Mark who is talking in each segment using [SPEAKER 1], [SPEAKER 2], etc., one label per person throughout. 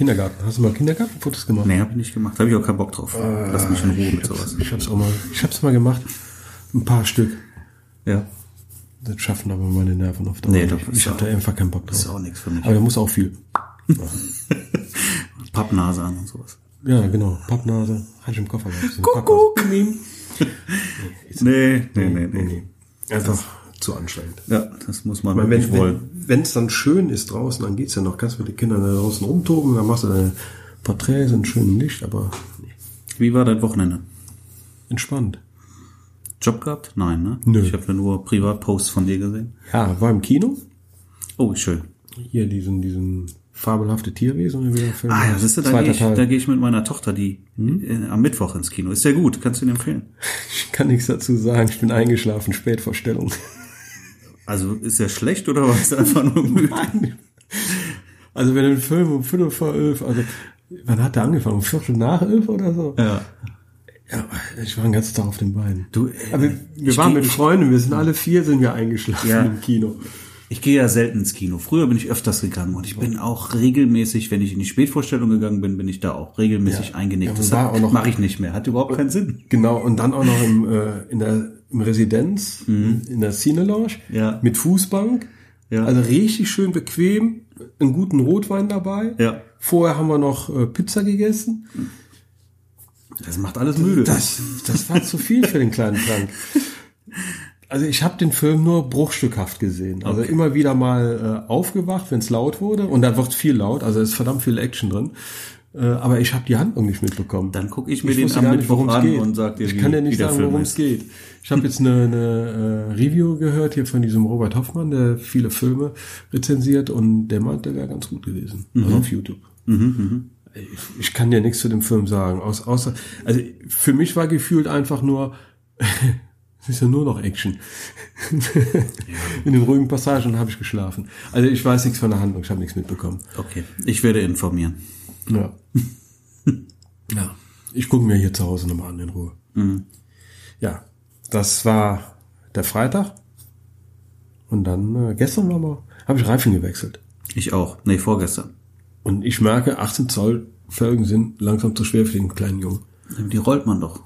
[SPEAKER 1] Kindergarten.
[SPEAKER 2] Hast du mal Kindergartenfotos gemacht?
[SPEAKER 1] Nee, habe ich nicht gemacht. Habe ich auch keinen Bock drauf. Lass mich in Ruhe mit sowas.
[SPEAKER 2] Ich hab's auch mal, ich hab's mal gemacht. Ein paar Stück.
[SPEAKER 1] Ja.
[SPEAKER 2] Das schaffen aber meine Nerven auf Dauer
[SPEAKER 1] Nee, doch,
[SPEAKER 2] Ich
[SPEAKER 1] ja
[SPEAKER 2] hab da einfach keinen Bock
[SPEAKER 1] Das ist
[SPEAKER 2] drauf.
[SPEAKER 1] auch nichts für mich.
[SPEAKER 2] Aber da muss auch viel.
[SPEAKER 1] Pappnase an und sowas.
[SPEAKER 2] Ja, genau. Pappnase. Ich im Koffer Papphaus.
[SPEAKER 1] Nee, nee, nee, nee.
[SPEAKER 2] Nee, nee. Einfach zu anstrengend.
[SPEAKER 1] Ja, das muss man
[SPEAKER 2] meine,
[SPEAKER 1] wirklich
[SPEAKER 2] wenn
[SPEAKER 1] wollen.
[SPEAKER 2] wenn es dann schön ist draußen, dann geht's ja noch. Kannst mit den Kindern da draußen rumtoben, dann machst du deine Porträts in schönem Licht, aber nee.
[SPEAKER 1] Wie war dein Wochenende?
[SPEAKER 2] entspannt.
[SPEAKER 1] Job gehabt? Nein, ne?
[SPEAKER 2] Nö.
[SPEAKER 1] Ich habe ja nur Privatposts von dir gesehen.
[SPEAKER 2] Ja, war im Kino.
[SPEAKER 1] Oh, schön.
[SPEAKER 2] Hier diesen, diesen fabelhafte Tierwesen. oder wie der Film
[SPEAKER 1] Ah ja, siehst du, da gehe ich, da geh ich mit meiner Tochter die äh, am Mittwoch ins Kino. Ist sehr gut, kannst du ihn empfehlen.
[SPEAKER 2] Ich kann nichts dazu sagen. Ich bin eingeschlafen, Spätvorstellung.
[SPEAKER 1] Also ist er schlecht oder war es einfach nur müde?
[SPEAKER 2] Also wenn ein Film um Viertel vor elf, also wann hat der angefangen? Um Viertel nach elf oder so?
[SPEAKER 1] Ja.
[SPEAKER 2] Ja, ich war den ganzen Tag auf den Beinen.
[SPEAKER 1] Du, äh,
[SPEAKER 2] Aber wir waren
[SPEAKER 1] geh-
[SPEAKER 2] mit Freunden, wir sind alle vier, sind wir eingeschlafen
[SPEAKER 1] Ja.
[SPEAKER 2] im Kino.
[SPEAKER 1] Ich gehe ja selten ins Kino. Früher bin ich öfters gegangen und ich bin auch regelmäßig, wenn ich in die Spätvorstellung gegangen bin, bin ich da auch regelmäßig
[SPEAKER 2] Ja.
[SPEAKER 1] eingenickt.
[SPEAKER 2] Ja,
[SPEAKER 1] das mache ich nicht mehr. Hat überhaupt keinen Sinn.
[SPEAKER 2] Genau, und dann auch noch im, äh, in der im Residenz, in der Cine Lounge,
[SPEAKER 1] Mhm. Ja.
[SPEAKER 2] mit Fußbank.
[SPEAKER 1] Ja.
[SPEAKER 2] Also richtig schön bequem, einen guten Rotwein dabei.
[SPEAKER 1] Ja.
[SPEAKER 2] Vorher haben wir noch äh, Pizza gegessen.
[SPEAKER 1] Das macht alles müde.
[SPEAKER 2] Das, das war zu viel für den kleinen Frank. Also ich habe den Film nur bruchstückhaft gesehen. Also immer wieder mal äh, aufgewacht, wenn es laut wurde. Und da wird viel laut, also es ist verdammt viel Action drin. Äh, aber ich habe die Handlung nicht mitbekommen.
[SPEAKER 1] Dann gucke ich mir den
[SPEAKER 2] wusste
[SPEAKER 1] am Mittwoch an
[SPEAKER 2] geht.
[SPEAKER 1] und sag dir,
[SPEAKER 2] ich
[SPEAKER 1] wie,
[SPEAKER 2] kann dir nicht sagen, worum es geht. Ich habe jetzt eine, eine äh, Review gehört hier von diesem Robert Hoffmann, der viele Filme rezensiert und der meint, der wäre ganz gut gewesen.
[SPEAKER 1] Mhm.
[SPEAKER 2] Also auf YouTube. Ich, ich kann dir nichts zu dem Film sagen. Aus, außer, also für mich war gefühlt einfach nur, es ist ja nur noch Action. In den ruhigen Passagen habe ich geschlafen. Also ich weiß nichts von der Handlung, ich habe nichts mitbekommen.
[SPEAKER 1] Okay, ich werde informieren.
[SPEAKER 2] Ja. ja. Ich gucke mir hier zu Hause nochmal an in Ruhe. Ja, das war der Freitag. Und dann, äh, gestern war mal, habe ich Reifen gewechselt.
[SPEAKER 1] Ich auch. Nee, vorgestern.
[SPEAKER 2] Und ich merke, 18 Zoll Felgen sind langsam zu schwer für den kleinen Jungen.
[SPEAKER 1] Die rollt man doch.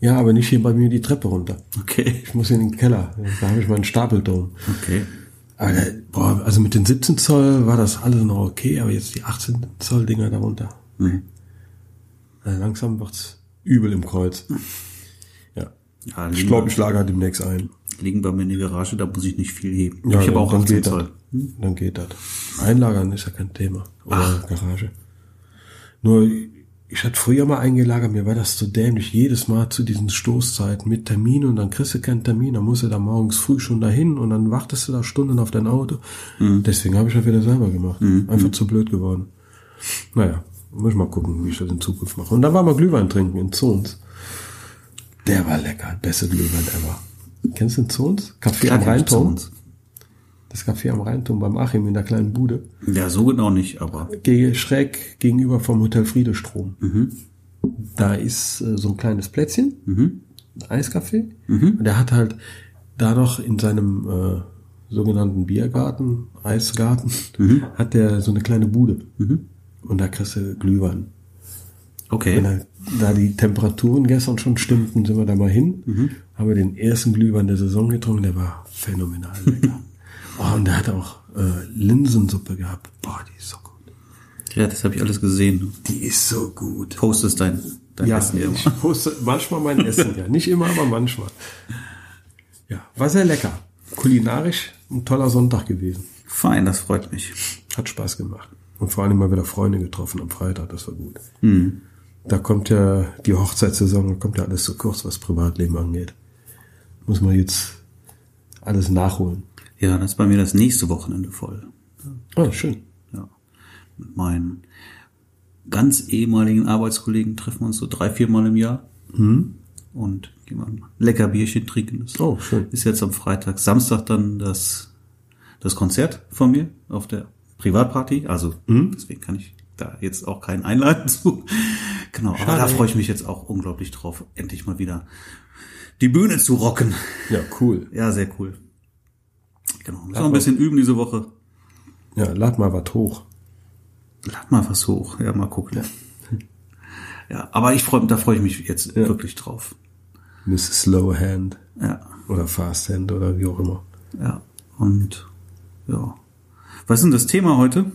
[SPEAKER 2] Ja, aber nicht hier bei mir die Treppe runter.
[SPEAKER 1] Okay.
[SPEAKER 2] Ich muss in den Keller. Da habe ich meinen Stapeldom.
[SPEAKER 1] Okay.
[SPEAKER 2] Aber der, boah, also mit den 17 Zoll war das alles noch okay, aber jetzt die 18 Zoll Dinger darunter.
[SPEAKER 1] Mhm.
[SPEAKER 2] Also langsam wird's übel im Kreuz. Ja.
[SPEAKER 1] Ja,
[SPEAKER 2] Ich glaube, ich lager demnächst ein.
[SPEAKER 1] liegen bei mir in der Garage, da muss ich nicht viel heben.
[SPEAKER 2] Ja,
[SPEAKER 1] ich habe
[SPEAKER 2] dann-
[SPEAKER 1] auch
[SPEAKER 2] dann
[SPEAKER 1] 18
[SPEAKER 2] geht das.
[SPEAKER 1] Zoll.
[SPEAKER 2] Dann geht das. Einlagern ist ja kein Thema. Oder Garage. Nur, ich hatte früher mal eingelagert, mir war das zu dämlich. Jedes Mal zu diesen Stoßzeiten mit Termin und dann kriegst du keinen Termin, dann musst du da morgens früh schon dahin und dann wartest du da Stunden auf dein Auto. Deswegen habe ich das wieder selber gemacht. Einfach zu blöd geworden. Naja, muss ich mal gucken, wie ich das in Zukunft mache. Und dann war mal Glühwein trinken in Zons. Der war lecker, beste Glühwein ever. Kennst du den Zons?
[SPEAKER 1] Klar
[SPEAKER 2] am Rheinturm?
[SPEAKER 1] Zons.
[SPEAKER 2] Das Café am Rheinturm beim Achim in der kleinen Bude.
[SPEAKER 1] Ja, so genau nicht, aber
[SPEAKER 2] Ge- Schräg gegenüber vom Hotel Friedestrom. Da ist äh, so ein kleines Plätzchen, ein Eiscafé. Und der hat halt da noch in seinem äh, sogenannten Biergarten, Eisgarten, hat der so eine kleine Bude. Und da kriegst du Glühwein.
[SPEAKER 1] okay.
[SPEAKER 2] Wenn halt da die Temperaturen gestern schon stimmten, sind wir da mal hin. Haben wir den ersten Glühwein der Saison getrunken, der war phänomenal lecker. oh, und der hat auch äh, Linsensuppe gehabt. Boah, die ist so gut.
[SPEAKER 1] Ja, das habe ich alles gesehen.
[SPEAKER 2] Die ist so gut.
[SPEAKER 1] Postest dein, dein
[SPEAKER 2] Ja,
[SPEAKER 1] Essen immer.
[SPEAKER 2] ich poste manchmal mein Essen, ja. Nicht immer, aber manchmal. Ja, war sehr lecker. Kulinarisch ein toller Sonntag gewesen.
[SPEAKER 1] Fein, das freut mich.
[SPEAKER 2] Hat Spaß gemacht. Und vor allem mal wieder Freunde getroffen am Freitag, das war gut. Da kommt ja die Hochzeitssaison, da kommt ja alles zu kurz, was Privatleben angeht. Muss man jetzt alles nachholen.
[SPEAKER 1] Ja, das ist bei mir das nächste Wochenende voll.
[SPEAKER 2] Ah, schön.
[SPEAKER 1] Ja. Mit meinen ganz ehemaligen Arbeitskollegen treffen wir uns so drei, viermal im Jahr. Und gehen wir ein lecker Bierchen trinken. Das
[SPEAKER 2] Oh, schön.
[SPEAKER 1] ist jetzt am Freitag. Samstag dann das, das Konzert von mir auf der Privatparty. Also deswegen kann ich da jetzt auch keinen einladen zu. Genau, aber da freue ich mich jetzt auch unglaublich drauf, endlich mal wieder die Bühne zu rocken.
[SPEAKER 2] Ja, cool.
[SPEAKER 1] Ja, sehr cool. Genau. Muss noch ein bisschen üben diese Woche.
[SPEAKER 2] Ja, lad mal was hoch.
[SPEAKER 1] Lad mal was hoch. Ja, mal gucken. Ja, aber ich freue, da freue ich mich jetzt
[SPEAKER 2] Ja.
[SPEAKER 1] wirklich drauf.
[SPEAKER 2] Mrs. Slow Hand
[SPEAKER 1] Ja,
[SPEAKER 2] oder Fast Hand oder wie auch immer.
[SPEAKER 1] ja. Und ja. Was ist denn das Thema heute?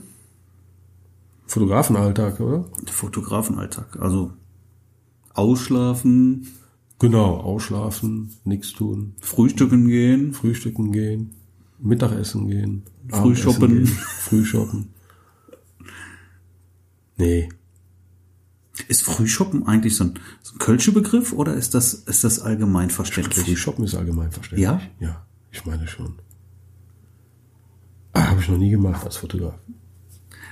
[SPEAKER 2] Fotografenalltag, oder?
[SPEAKER 1] Fotografenalltag. Also ausschlafen,
[SPEAKER 2] Genau, ausschlafen, nichts tun,
[SPEAKER 1] frühstücken gehen,
[SPEAKER 2] frühstücken gehen, Mittagessen gehen,
[SPEAKER 1] Frühshoppen.
[SPEAKER 2] Gehen, Frühshoppen. Nee,
[SPEAKER 1] Ist Frühshoppen eigentlich so ein, so ein Kölsche Begriff oder ist das, ist das allgemein verständlich?
[SPEAKER 2] Frühshoppen ist allgemein verständlich.
[SPEAKER 1] Ja?
[SPEAKER 2] Ja, ich meine schon. Ah, Habe ich noch nie gemacht als Fotograf.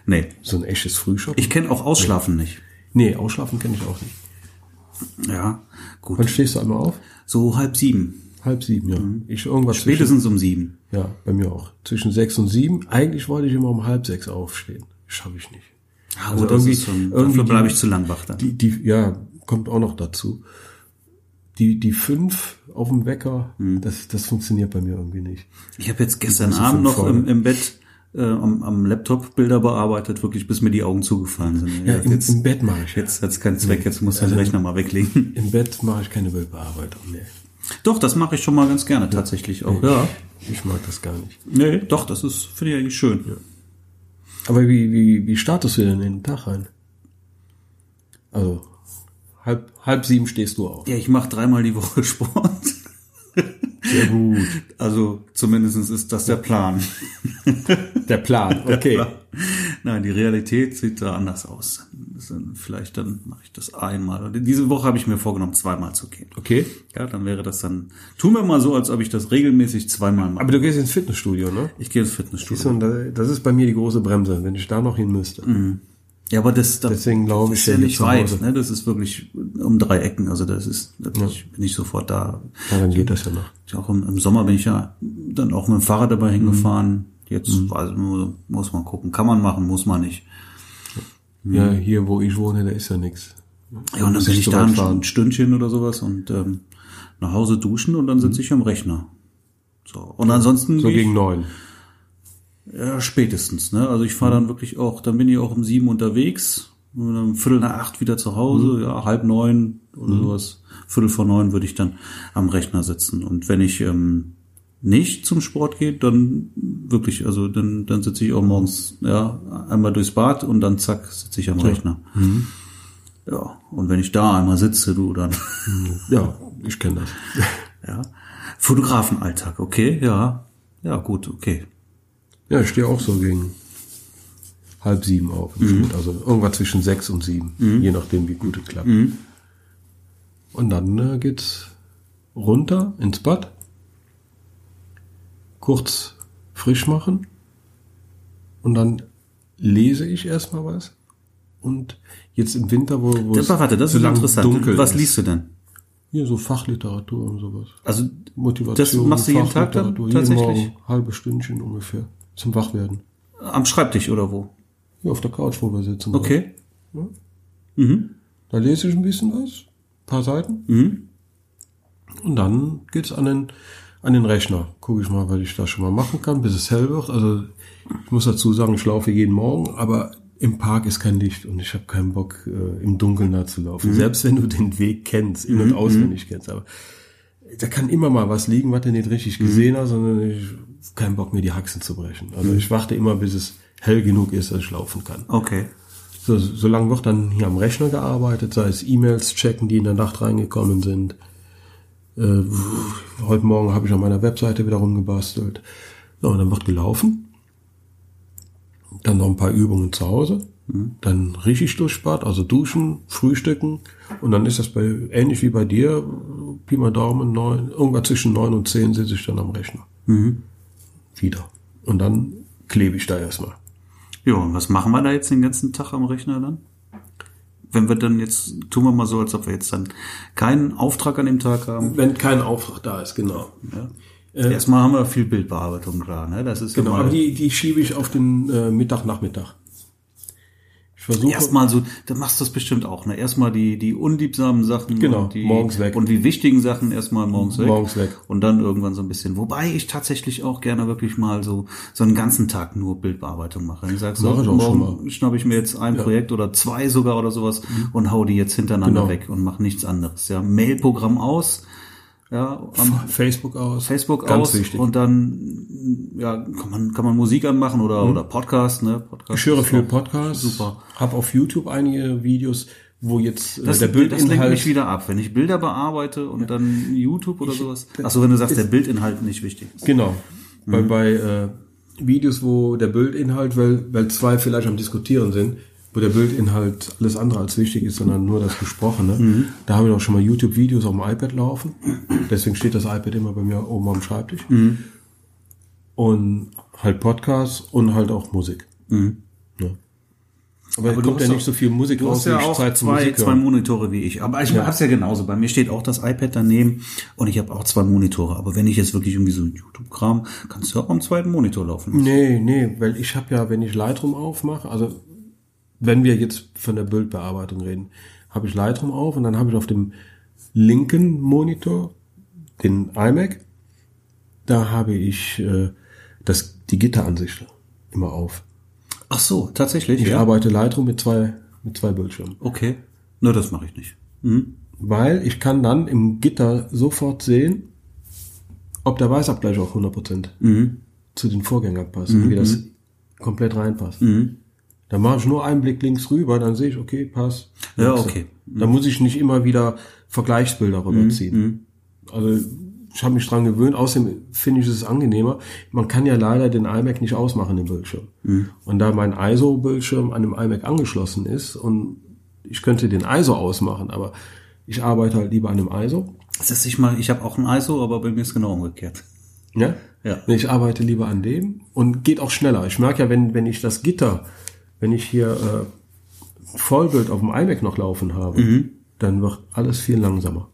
[SPEAKER 1] Nee.
[SPEAKER 2] So ein echtes Frühshoppen?
[SPEAKER 1] Ich kenne auch Ausschlafen nicht.
[SPEAKER 2] nee, ausschlafen kenne ich auch nicht.
[SPEAKER 1] Ja, gut.
[SPEAKER 2] Wann stehst du einmal auf?
[SPEAKER 1] So halb sieben.
[SPEAKER 2] Halb sieben, ja. Ich irgendwas
[SPEAKER 1] Spätestens um sieben.
[SPEAKER 2] Zwischen, ja, bei mir auch. Zwischen sechs und sieben. Eigentlich wollte ich immer um halb sechs aufstehen. Schaffe ich nicht.
[SPEAKER 1] Also irgendwie, schon, dafür bleibe ich zu lang wach dann.
[SPEAKER 2] Die, die, ja, kommt auch noch dazu. Die, die fünf auf dem Wecker,
[SPEAKER 1] Hm.
[SPEAKER 2] das, das funktioniert bei mir irgendwie nicht.
[SPEAKER 1] Ich habe jetzt gestern Abend noch im, im Bett äh, am, am Laptop Bilder bearbeitet, wirklich bis mir die Augen zugefallen sind.
[SPEAKER 2] Ja, im,
[SPEAKER 1] jetzt,
[SPEAKER 2] im Bett mache ich.
[SPEAKER 1] jetzt hat's keinen Zweck, jetzt muss ich den Rechner mal weglegen.
[SPEAKER 2] Im Bett mache ich keine Bildbearbeitung. Nee.
[SPEAKER 1] Doch, das mache ich schon mal ganz gerne tatsächlich auch. Ja.
[SPEAKER 2] Ich mag das gar nicht.
[SPEAKER 1] Nee, doch, das ist, finde ich eigentlich schön.
[SPEAKER 2] Aber wie, wie, wie startest du denn in den Tag rein? Also, halb, halb sieben stehst du auf.
[SPEAKER 1] Ja, ich mache dreimal die Woche Sport.
[SPEAKER 2] Sehr gut.
[SPEAKER 1] Also zumindestens ist das der Plan.
[SPEAKER 2] Der Plan, okay.
[SPEAKER 1] Nein, die Realität sieht da anders aus. Vielleicht dann mache ich das einmal. Diese Woche habe ich mir vorgenommen, zweimal zu gehen.
[SPEAKER 2] Okay.
[SPEAKER 1] Ja, dann wäre das dann. Tun wir mal so, als ob ich das regelmäßig zweimal mache.
[SPEAKER 2] Aber du gehst ins Fitnessstudio, ne?
[SPEAKER 1] Ich gehe ins Fitnessstudio.
[SPEAKER 2] Das ist bei mir die große Bremse, wenn ich da noch hin müsste.
[SPEAKER 1] Ja, aber das, das
[SPEAKER 2] Deswegen glaube ich,
[SPEAKER 1] ist ja nicht weit. Ne? Das ist wirklich um drei Ecken. Also das ist, da bin, ich, bin ich sofort da.
[SPEAKER 2] Ja, dann geht das ja noch.
[SPEAKER 1] Auch im, im Sommer bin ich ja dann auch mit dem Fahrrad dabei hingefahren. Jetzt also, muss man gucken. Kann man machen, muss man nicht.
[SPEAKER 2] Ja, hier, wo ich wohne, da ist ja nichts.
[SPEAKER 1] Ja, und dann bin
[SPEAKER 2] ich
[SPEAKER 1] da ein, ein Stündchen oder sowas und ähm, nach Hause duschen und dann sitze ich am Rechner. So. Und ansonsten
[SPEAKER 2] So gegen neun.
[SPEAKER 1] Ja, spätestens, ne? Also ich fahre dann wirklich auch, dann bin ich auch um sieben unterwegs, und dann um Viertel nach acht wieder zu Hause, ja, halb neun oder sowas. Viertel vor neun würde ich dann am Rechner sitzen. Und wenn ich ähm, nicht zum Sport gehe, dann wirklich, also dann, dann sitze ich auch morgens, ja, einmal durchs Bad und dann zack, sitze ich am Rechner. Ja, und wenn ich da einmal sitze, du, dann,
[SPEAKER 2] Ja, ich kenne das.
[SPEAKER 1] ja. Fotografenalltag, okay, ja. Ja, gut, okay.
[SPEAKER 2] Ja, ich stehe auch so gegen halb sieben auf Schnitt. Also irgendwas zwischen sechs und sieben, je nachdem, wie gut es klappt. Und dann äh, geht's runter ins Bad, kurz frisch machen und dann lese ich erstmal was. Und jetzt im Winter, wo, wo
[SPEAKER 1] Das, warte, das
[SPEAKER 2] so
[SPEAKER 1] ist interessant.
[SPEAKER 2] dunkel
[SPEAKER 1] Was liest du denn?
[SPEAKER 2] Hier so Fachliteratur und sowas.
[SPEAKER 1] Also,
[SPEAKER 2] Motivation.
[SPEAKER 1] Das machst du jeden Tag dann
[SPEAKER 2] Fachliteratur,
[SPEAKER 1] tatsächlich?
[SPEAKER 2] Jeden Morgen, halbe Stündchen ungefähr. Zum Wachwerden.
[SPEAKER 1] am Schreibtisch oder wo?
[SPEAKER 2] Hier auf der Couch, wo wir sitzen.
[SPEAKER 1] Okay.
[SPEAKER 2] Da lese ich ein bisschen was, paar Seiten.
[SPEAKER 1] Mhm.
[SPEAKER 2] Und dann geht's an den, an den Rechner. Gucke ich mal, was ich da schon mal machen kann, bis es hell wird. Also ich muss dazu sagen, ich laufe jeden Morgen, aber im Park ist kein Licht und ich habe keinen Bock, äh, im Dunkeln da zu laufen.
[SPEAKER 1] Mhm.
[SPEAKER 2] Selbst wenn du den Weg kennst, in- und auswendig kennst. Aber da kann immer mal was liegen, was du nicht richtig
[SPEAKER 1] Mhm.
[SPEAKER 2] gesehen hast, sondern ich keinen Bock, mir die Haxen zu brechen. Also ich warte immer, bis es hell genug ist, dass ich laufen kann.
[SPEAKER 1] Okay.
[SPEAKER 2] So, so lange wird dann hier am Rechner gearbeitet, sei es E-Mails checken, die in der Nacht reingekommen sind. Äh, heute Morgen habe ich an meiner Webseite wieder rumgebastelt. Ja, und dann wird gelaufen. Dann noch ein paar Übungen zu Hause. Dann richtig durchspart, also duschen, frühstücken. Und dann ist das bei, ähnlich wie bei dir, Pi mal Daumen, neun, irgendwas zwischen neun und zehn sitze ich dann am Rechner. Wieder. Und dann klebe ich da erstmal.
[SPEAKER 1] Ja, und was machen wir da jetzt den ganzen Tag am Rechner dann? Wenn wir dann jetzt, tun wir mal so, als ob wir jetzt dann keinen Auftrag an dem Tag haben.
[SPEAKER 2] Wenn kein Auftrag da ist, genau.
[SPEAKER 1] Ja. Erstmal haben wir viel Bildbearbeitung klar, ne? Das ist
[SPEAKER 2] Genau, aber die, die schiebe ich auf den äh, Mittag, Nachmittag. Ich versuche
[SPEAKER 1] Erstmal so, dann machst du das bestimmt auch, ne? Erstmal die, die unliebsamen Sachen.
[SPEAKER 2] Genau,
[SPEAKER 1] und die,
[SPEAKER 2] morgens weg.
[SPEAKER 1] Und die wichtigen Sachen erstmal morgens weg.
[SPEAKER 2] Morgens weg.
[SPEAKER 1] Und dann irgendwann so ein bisschen. Wobei ich tatsächlich auch gerne wirklich mal so, so einen ganzen Tag nur Bildbearbeitung mache. Ich sag so,
[SPEAKER 2] Mach ich
[SPEAKER 1] morgen schnapp ich mir jetzt ein Projekt oder zwei sogar oder sowas und hau die jetzt hintereinander
[SPEAKER 2] Genau.
[SPEAKER 1] weg und mache nichts anderes. Ja, Mailprogramm aus. Ja, am
[SPEAKER 2] Facebook aus.
[SPEAKER 1] Facebook
[SPEAKER 2] Ganz
[SPEAKER 1] aus
[SPEAKER 2] wichtig.
[SPEAKER 1] und dann ja kann man kann man Musik anmachen oder oder Podcast ne Podcast
[SPEAKER 2] Mhm. ich höre viel
[SPEAKER 1] auch
[SPEAKER 2] Podcasts.
[SPEAKER 1] super
[SPEAKER 2] Hab auf YouTube einige Videos, wo jetzt äh,
[SPEAKER 1] Das,
[SPEAKER 2] der
[SPEAKER 1] das lenkt
[SPEAKER 2] Bildinhalt
[SPEAKER 1] mich wieder ab, wenn ich Bilder bearbeite und dann YouTube oder sowas. Achso, wenn du sagst, der Bildinhalt nicht wichtig ist.
[SPEAKER 2] Genau. Bei,
[SPEAKER 1] Mhm.
[SPEAKER 2] bei äh, Videos, wo der Bildinhalt, weil, weil zwei vielleicht am Diskutieren sind, wo der Bildinhalt alles andere als wichtig ist, sondern nur das Gesprochene.
[SPEAKER 1] Mhm.
[SPEAKER 2] Da habe ich auch schon mal YouTube-Videos auf dem iPad laufen. Deswegen steht das iPad immer bei mir oben am Schreibtisch.
[SPEAKER 1] Mhm.
[SPEAKER 2] Und halt Podcasts und halt auch Musik. Ja. Aber,
[SPEAKER 1] Mhm. Aber
[SPEAKER 2] kommt ja nicht so viel Musik
[SPEAKER 1] Du
[SPEAKER 2] raus,
[SPEAKER 1] hast ja auch
[SPEAKER 2] Zeit zum
[SPEAKER 1] zwei, zwei. Monitore wie ich. Aber ich hab's ja genauso. Bei mir steht auch das iPad daneben und ich habe auch zwei Monitore. Aber wenn ich jetzt wirklich irgendwie so YouTube-Kram, kannst du auch am zweiten Monitor laufen. lassen.
[SPEAKER 2] Nee, nee, weil ich habe ja, wenn ich Lightroom aufmache, also wenn wir jetzt von der Bildbearbeitung reden, habe ich Lightroom auf und dann habe ich auf dem linken Monitor den iMac, da habe ich äh, das, die Gitteransicht immer auf.
[SPEAKER 1] Ach so, tatsächlich.
[SPEAKER 2] Ich
[SPEAKER 1] ja.
[SPEAKER 2] arbeite Lightroom mit zwei, mit zwei Bildschirmen.
[SPEAKER 1] Okay. Na, das mache ich nicht. Mhm.
[SPEAKER 2] Weil ich kann dann im Gitter sofort sehen, ob der Weißabgleich auch 100%
[SPEAKER 1] Mhm.
[SPEAKER 2] zu den Vorgängern passt und wie das komplett reinpasst.
[SPEAKER 1] Mhm.
[SPEAKER 2] Dann mache ich nur einen Blick links rüber, dann sehe ich, okay, passt.
[SPEAKER 1] Ja, okay.
[SPEAKER 2] Da muss ich nicht immer wieder Vergleichsbilder rüberziehen. Also ich habe mich dran gewöhnt, außerdem finde ich es angenehmer. Man kann ja leider den iMac nicht ausmachen, den Bildschirm. Und da mein ISO-Bildschirm an dem iMac angeschlossen ist und ich könnte den ISO ausmachen, aber ich arbeite halt lieber an dem ISO.
[SPEAKER 1] Das ist ich mal, ich habe auch ein ISO, aber bei mir ist genau umgekehrt.
[SPEAKER 2] Ja?
[SPEAKER 1] Ja.
[SPEAKER 2] Ich arbeite lieber an dem und geht auch schneller. Ich merke ja, wenn, wenn ich das Gitter, wenn ich hier äh, Vollbild auf dem iMac noch laufen habe, dann wird alles viel langsamer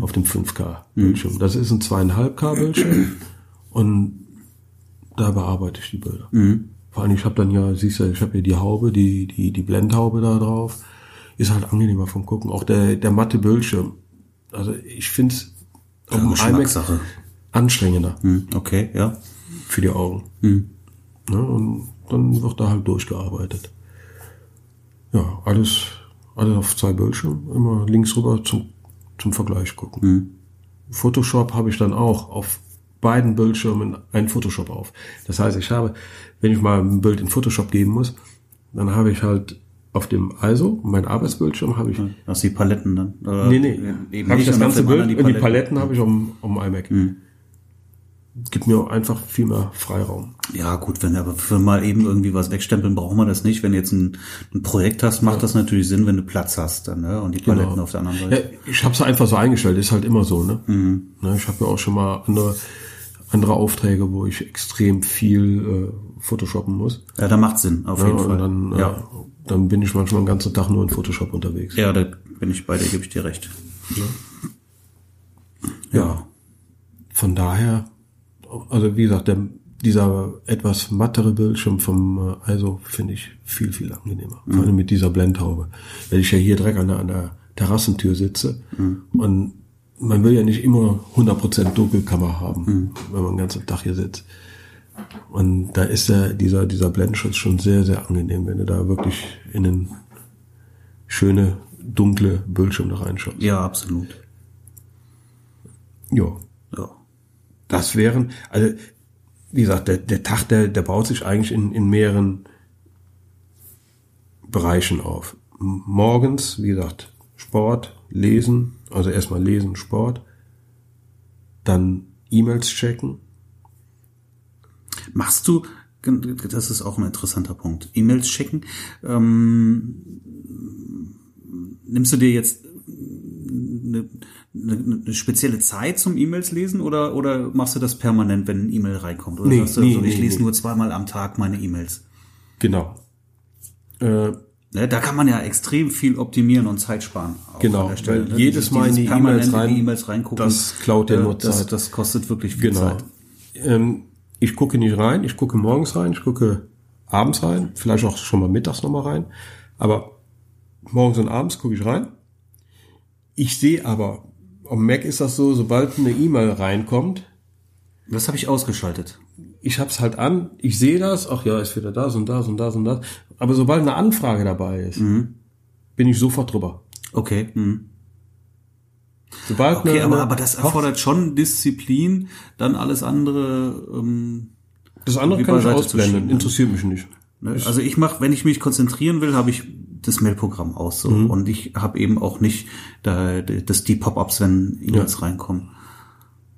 [SPEAKER 2] auf dem 5K-Bildschirm. Das ist ein 2,5K-Bildschirm und da bearbeite ich die Bilder. Vor allem, ich habe dann ja, siehst du, ich habe hier die Haube, die, die, die Blendhaube da drauf. Ist halt angenehmer vom Gucken. Auch der, der matte Bildschirm. Also ich finde es auf dem iMac anstrengender
[SPEAKER 1] Hm, okay, ja.
[SPEAKER 2] für die Augen.
[SPEAKER 1] Hm.
[SPEAKER 2] Ne, und dann wird da halt durchgearbeitet. Ja, alles, alles auf zwei Bildschirmen, immer links rüber zum, zum Vergleich gucken.
[SPEAKER 1] Hm.
[SPEAKER 2] Photoshop habe ich dann auch auf beiden Bildschirmen ein Photoshop auf. Das heißt, ich habe, wenn ich mal ein Bild in Photoshop geben muss, dann habe ich halt auf dem ISO, mein Arbeitsbildschirm, habe ich,
[SPEAKER 1] sind die Paletten dann. Oder
[SPEAKER 2] nee, nee,
[SPEAKER 1] Eben
[SPEAKER 2] habe ich das ganze Bild und die Paletten habe ich am, am iMac.
[SPEAKER 1] Hm.
[SPEAKER 2] Gibt mir einfach viel mehr Freiraum.
[SPEAKER 1] Ja, gut, wenn aber für mal eben irgendwie was wegstempeln, braucht man das nicht. Wenn du jetzt ein, ein Projekt hast, macht das natürlich Sinn, wenn du Platz hast dann, ne? Und die Paletten
[SPEAKER 2] Genau.
[SPEAKER 1] auf der anderen Seite.
[SPEAKER 2] Ja, ich habe es einfach so eingestellt, ist halt immer so, ne?
[SPEAKER 1] Mhm.
[SPEAKER 2] ne ich habe ja auch schon mal andere, andere Aufträge, wo ich extrem viel äh, Photoshoppen muss.
[SPEAKER 1] Ja, da macht Sinn, auf
[SPEAKER 2] Ne?
[SPEAKER 1] jeden Fall.
[SPEAKER 2] dann, äh,
[SPEAKER 1] ja.
[SPEAKER 2] dann bin ich manchmal den ganzen Tag nur in Photoshop unterwegs.
[SPEAKER 1] ja, da bin ich bei dir, gebe ich dir recht. Ja.
[SPEAKER 2] Von daher, also wie gesagt, der, dieser etwas mattere Bildschirm vom äh, ISO finde ich viel, viel angenehmer. Vor allem mit dieser Blendhaube. Wenn ich ja hier direkt an der, an der Terrassentür sitze und man will ja nicht immer 100% Dunkelkammer haben, wenn man den ganzen Tag hier sitzt. Und da ist der, dieser, dieser Blendenschutz schon sehr, sehr angenehm, wenn du da wirklich in einen schöne, dunkle Bildschirm da reinschaust.
[SPEAKER 1] Ja, absolut.
[SPEAKER 2] Ja. Das wären, also wie gesagt, der, der Tag, der, der baut sich eigentlich in, in mehreren Bereichen auf. Morgens, wie gesagt, Sport, Lesen, also erstmal Lesen, Sport, dann E-Mails checken.
[SPEAKER 1] Machst du, das ist auch ein interessanter Punkt, E-Mails checken. Ähm, nimmst du dir jetzt eine, eine, eine spezielle Zeit zum E-Mails lesen oder, oder machst du das permanent, wenn ein E-Mail reinkommt? Oder
[SPEAKER 2] Nee,
[SPEAKER 1] sagst du,
[SPEAKER 2] nee,
[SPEAKER 1] so, ich
[SPEAKER 2] nee,
[SPEAKER 1] lese
[SPEAKER 2] nee.
[SPEAKER 1] nur zweimal am Tag meine E-Mails?
[SPEAKER 2] Genau. Äh,
[SPEAKER 1] Ne, da kann man ja extrem viel optimieren und Zeit sparen.
[SPEAKER 2] Genau,
[SPEAKER 1] der Stelle,
[SPEAKER 2] weil
[SPEAKER 1] ne?
[SPEAKER 2] jedes Mal in die E-Mails rein-
[SPEAKER 1] E-Mails reingucken.
[SPEAKER 2] das klaut dir
[SPEAKER 1] äh,
[SPEAKER 2] nur
[SPEAKER 1] das,
[SPEAKER 2] Zeit.
[SPEAKER 1] Das kostet wirklich viel
[SPEAKER 2] Genau.
[SPEAKER 1] Zeit.
[SPEAKER 2] Ähm, ich gucke nicht rein, ich gucke morgens rein, ich gucke abends rein, vielleicht auch schon mal mittags nochmal rein, aber morgens und abends gucke ich rein. Ich sehe aber, am Mac ist das so, sobald eine E-Mail reinkommt,
[SPEAKER 1] Das habe ich ausgeschaltet.
[SPEAKER 2] ich hab's halt an, ich sehe das, ach ja, ist wieder das und das und das und das. Aber sobald eine Anfrage dabei ist, bin ich sofort drüber.
[SPEAKER 1] Okay. Mhm.
[SPEAKER 2] Sobald
[SPEAKER 1] Okay,
[SPEAKER 2] eine,
[SPEAKER 1] aber, aber das erfordert schon Disziplin, dann alles andere. Ähm,
[SPEAKER 2] das andere kann ich ausblenden,
[SPEAKER 1] schieben.
[SPEAKER 2] interessiert mich nicht.
[SPEAKER 1] Ne? Also ich mache, wenn ich mich konzentrieren will, habe ich das Mailprogramm aus so.
[SPEAKER 2] Mhm.
[SPEAKER 1] und ich habe eben auch nicht da, das die Pop-ups, wenn E-Mails reinkommen.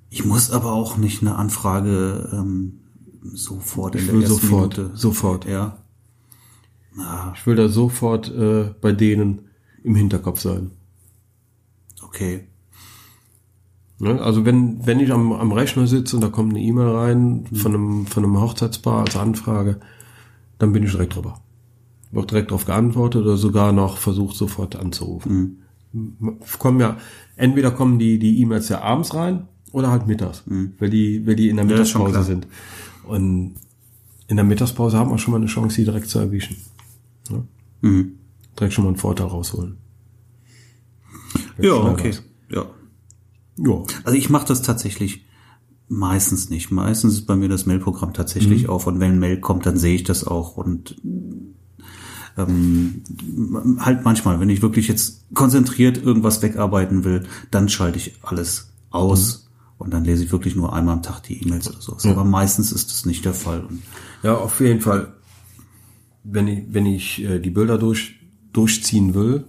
[SPEAKER 1] Ich muss aber auch nicht eine Anfrage ähm, sofort in
[SPEAKER 2] Ich
[SPEAKER 1] der
[SPEAKER 2] will
[SPEAKER 1] ersten
[SPEAKER 2] sofort,
[SPEAKER 1] Minute.
[SPEAKER 2] sofort.
[SPEAKER 1] Ja.
[SPEAKER 2] Ich will da sofort äh, bei denen im Hinterkopf sein.
[SPEAKER 1] Okay.
[SPEAKER 2] Ne? Also wenn, wenn ich am, am Rechner sitze und da kommt eine E-Mail rein von einem, von einem Hochzeitspaar als Anfrage, dann bin ich direkt drüber. Wird direkt darauf geantwortet oder sogar noch versucht sofort anzurufen. M- Kommen ja, entweder kommen die, die E-Mails ja abends rein oder halt mittags, weil die, weil die in der
[SPEAKER 1] Ja,
[SPEAKER 2] Mittagspause sind. Und in der Mittagspause haben wir schon mal eine Chance, sie direkt zu erwischen. Ne?
[SPEAKER 1] Mhm.
[SPEAKER 2] Direkt schon mal einen Vorteil rausholen.
[SPEAKER 1] Ja,
[SPEAKER 2] schnell
[SPEAKER 1] okay.
[SPEAKER 2] raus.
[SPEAKER 1] Ja.
[SPEAKER 2] Ja.
[SPEAKER 1] Also ich mache das tatsächlich meistens nicht. Meistens ist bei mir das Mailprogramm tatsächlich
[SPEAKER 2] Mhm.
[SPEAKER 1] auf und wenn ein Mail kommt, dann sehe ich das auch und ähm, halt manchmal, wenn ich wirklich jetzt konzentriert irgendwas wegarbeiten will, dann schalte ich alles aus
[SPEAKER 2] Mhm.
[SPEAKER 1] und dann lese ich wirklich nur einmal am Tag die E-Mails oder sowas. Aber meistens ist das nicht der Fall.
[SPEAKER 2] Ja, auf jeden Fall. Wenn ich, wenn ich äh, die Bilder durch, durchziehen will,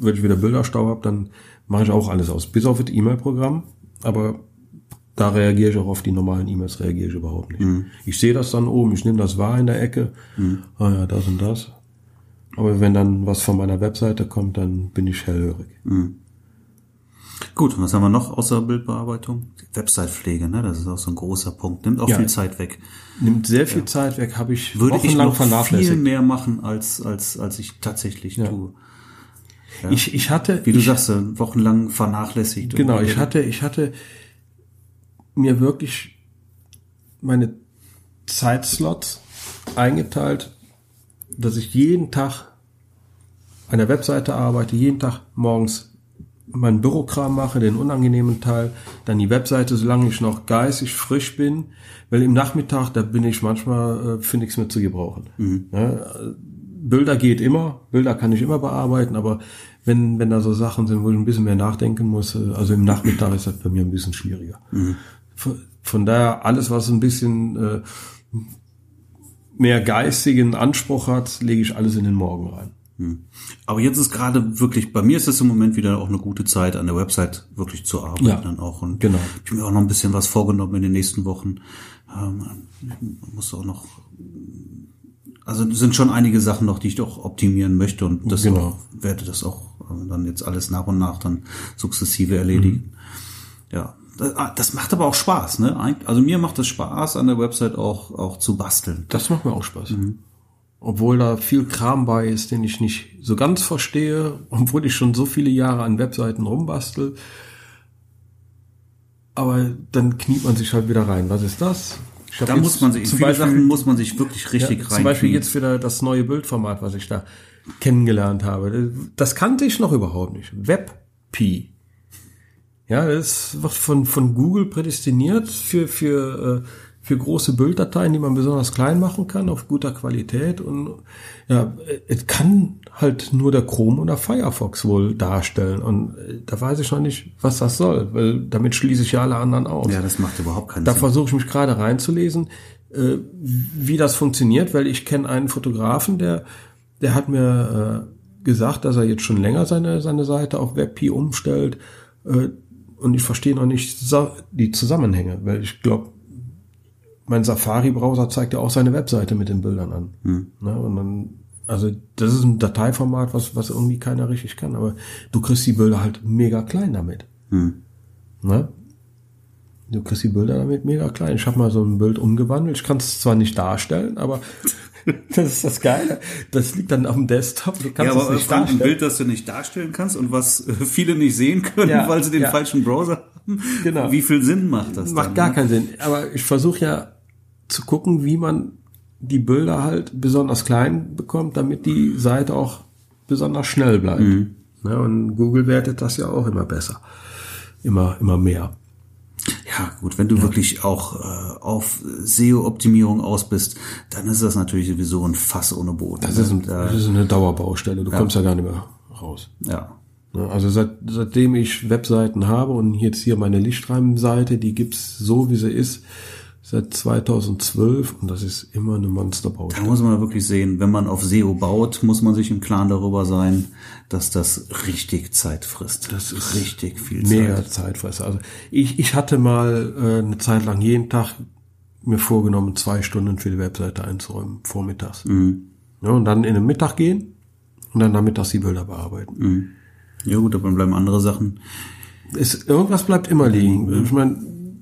[SPEAKER 2] wenn ich wieder Bilderstau habe, dann mache ich auch alles aus. Bis auf das E-Mail-Programm. Aber da reagiere ich auch auf die normalen E-Mails, reagiere ich überhaupt nicht. Ich sehe das dann oben, ich nehme das wahr in der Ecke. Ah ja, das und das. Aber wenn dann was von meiner Webseite kommt, dann bin ich hellhörig.
[SPEAKER 1] Gut, und was haben wir noch außer Bildbearbeitung? Website-Pflege, ne? Das ist auch so ein großer Punkt. Nimmt auch
[SPEAKER 2] Ja.
[SPEAKER 1] viel Zeit weg.
[SPEAKER 2] Nimmt sehr viel Zeit weg, habe ich
[SPEAKER 1] Würde ich noch viel mehr machen, als, als, als ich tatsächlich tue.
[SPEAKER 2] Ich, ich hatte,
[SPEAKER 1] Wie du
[SPEAKER 2] ich,
[SPEAKER 1] sagst, äh, wochenlang vernachlässigt.
[SPEAKER 2] Genau, ich hatte, ich hatte mir wirklich meine Zeitslots eingeteilt, dass ich jeden Tag an der Webseite arbeite, jeden Tag morgens meinen Bürokram mache, den unangenehmen Teil, dann die Webseite, solange ich noch geistig frisch bin, weil im Nachmittag, da bin ich manchmal, äh, für nichts mehr zu gebrauchen. Ja, äh, Bilder geht immer, Bilder kann ich immer bearbeiten, aber wenn, wenn da so Sachen sind, wo ich ein bisschen mehr nachdenken muss, äh, also im Nachmittag ist das bei mir ein bisschen schwieriger. Von, von daher, alles, was ein bisschen äh, mehr geistigen Anspruch hat, lege ich alles in den Morgen rein.
[SPEAKER 1] Aber jetzt ist gerade wirklich, bei mir ist es im Moment wieder auch eine gute Zeit, an der Website wirklich zu arbeiten
[SPEAKER 2] Ja,
[SPEAKER 1] dann auch. Und
[SPEAKER 2] genau.
[SPEAKER 1] ich habe mir auch noch ein bisschen was vorgenommen in den nächsten Wochen. Ähm, muss auch noch, also es sind schon einige Sachen noch, die ich doch optimieren möchte und das
[SPEAKER 2] Genau.
[SPEAKER 1] auch, werde das auch äh, dann jetzt alles nach und nach dann sukzessive erledigen. Ja. Das, ah, das macht aber auch Spaß, ne? Also mir macht es Spaß, an der Website auch, auch zu basteln.
[SPEAKER 2] Das macht mir auch Spaß. Obwohl da viel Kram bei ist, den ich nicht so ganz verstehe, obwohl ich schon so viele Jahre an Webseiten rumbastel. Aber dann kniet man sich halt wieder rein. Was ist das?
[SPEAKER 1] Da muss man sich, in
[SPEAKER 2] zum Beispiel,
[SPEAKER 1] Sachen muss man sich wirklich richtig
[SPEAKER 2] ja,
[SPEAKER 1] rein.
[SPEAKER 2] zum Beispiel jetzt wieder das neue Bildformat, was ich da kennengelernt habe. Das kannte ich noch überhaupt nicht. WebP. Ja, das wird von, von Google prädestiniert für, für, äh, für große Bilddateien, die man besonders klein machen kann, auf guter Qualität. Und ja, es kann halt nur der Chrome oder Firefox wohl darstellen. Und äh, da weiß ich noch nicht, was das soll, weil damit schließe ich ja alle anderen aus.
[SPEAKER 1] Ja, das macht überhaupt keinen
[SPEAKER 2] Da
[SPEAKER 1] Sinn.
[SPEAKER 2] versuche ich mich gerade reinzulesen, äh, wie das funktioniert, weil ich kenne einen Fotografen, der, der hat mir gesagt, dass er jetzt schon länger seine, seine Seite auf WebP umstellt. Und ich verstehe noch nicht die Zusammenhänge, weil ich glaube, mein Safari-Browser zeigt ja auch seine Webseite mit den Bildern an. Ne? Und dann, also das ist ein Dateiformat, was, was irgendwie keiner richtig kann, aber du kriegst die Bilder halt mega klein damit. Ne? Du kriegst die Bilder damit mega klein. Ich habe mal so ein Bild umgewandelt. Ich kann es zwar nicht darstellen, aber das ist das Geile. Das liegt dann auf dem Desktop. Du
[SPEAKER 1] Ja,
[SPEAKER 2] kannst
[SPEAKER 1] aber
[SPEAKER 2] es nicht
[SPEAKER 1] ein. Bild, das du nicht darstellen kannst und was äh, viele nicht sehen können,
[SPEAKER 2] Ja,
[SPEAKER 1] weil sie den
[SPEAKER 2] ja.
[SPEAKER 1] falschen Browser haben.
[SPEAKER 2] Genau.
[SPEAKER 1] Wie viel Sinn macht das
[SPEAKER 2] Macht
[SPEAKER 1] dann?
[SPEAKER 2] gar
[SPEAKER 1] ne?
[SPEAKER 2] keinen Sinn. Aber ich versuche ja zu gucken, wie man die Bilder halt besonders klein bekommt, damit die Seite auch besonders schnell bleibt. Mhm. Ne, und Google wertet das ja auch immer besser. Immer, immer mehr.
[SPEAKER 1] Ja, gut, wenn du ja. wirklich auch äh, auf SEO-Optimierung aus bist, dann ist das natürlich sowieso ein Fass ohne Boden.
[SPEAKER 2] Das ist, ein, das ist eine Dauerbaustelle, du ja. kommst ja gar nicht mehr raus.
[SPEAKER 1] Ja.
[SPEAKER 2] Ne, also seit, seitdem ich Webseiten habe und jetzt hier meine Lichtreim-Seite, die gibt's so, wie sie ist, seit 2012 und das ist immer eine Monsterbaustelle.
[SPEAKER 1] Da muss man wirklich sehen, wenn man auf SEO baut, muss man sich im Klaren darüber sein, dass das richtig Zeit frisst.
[SPEAKER 2] Das ist richtig viel Zeit. Mega Zeitfrist. Also ich, ich hatte mal äh, eine Zeit lang jeden Tag mir vorgenommen, zwei Stunden für die Webseite einzuräumen, vormittags. Mhm. Ja, und dann in den Mittag gehen und dann nachmittags die Bilder bearbeiten.
[SPEAKER 1] Mhm. Ja gut, aber dann bleiben andere Sachen.
[SPEAKER 2] Es, irgendwas bleibt immer liegen. Mhm. Ich meine,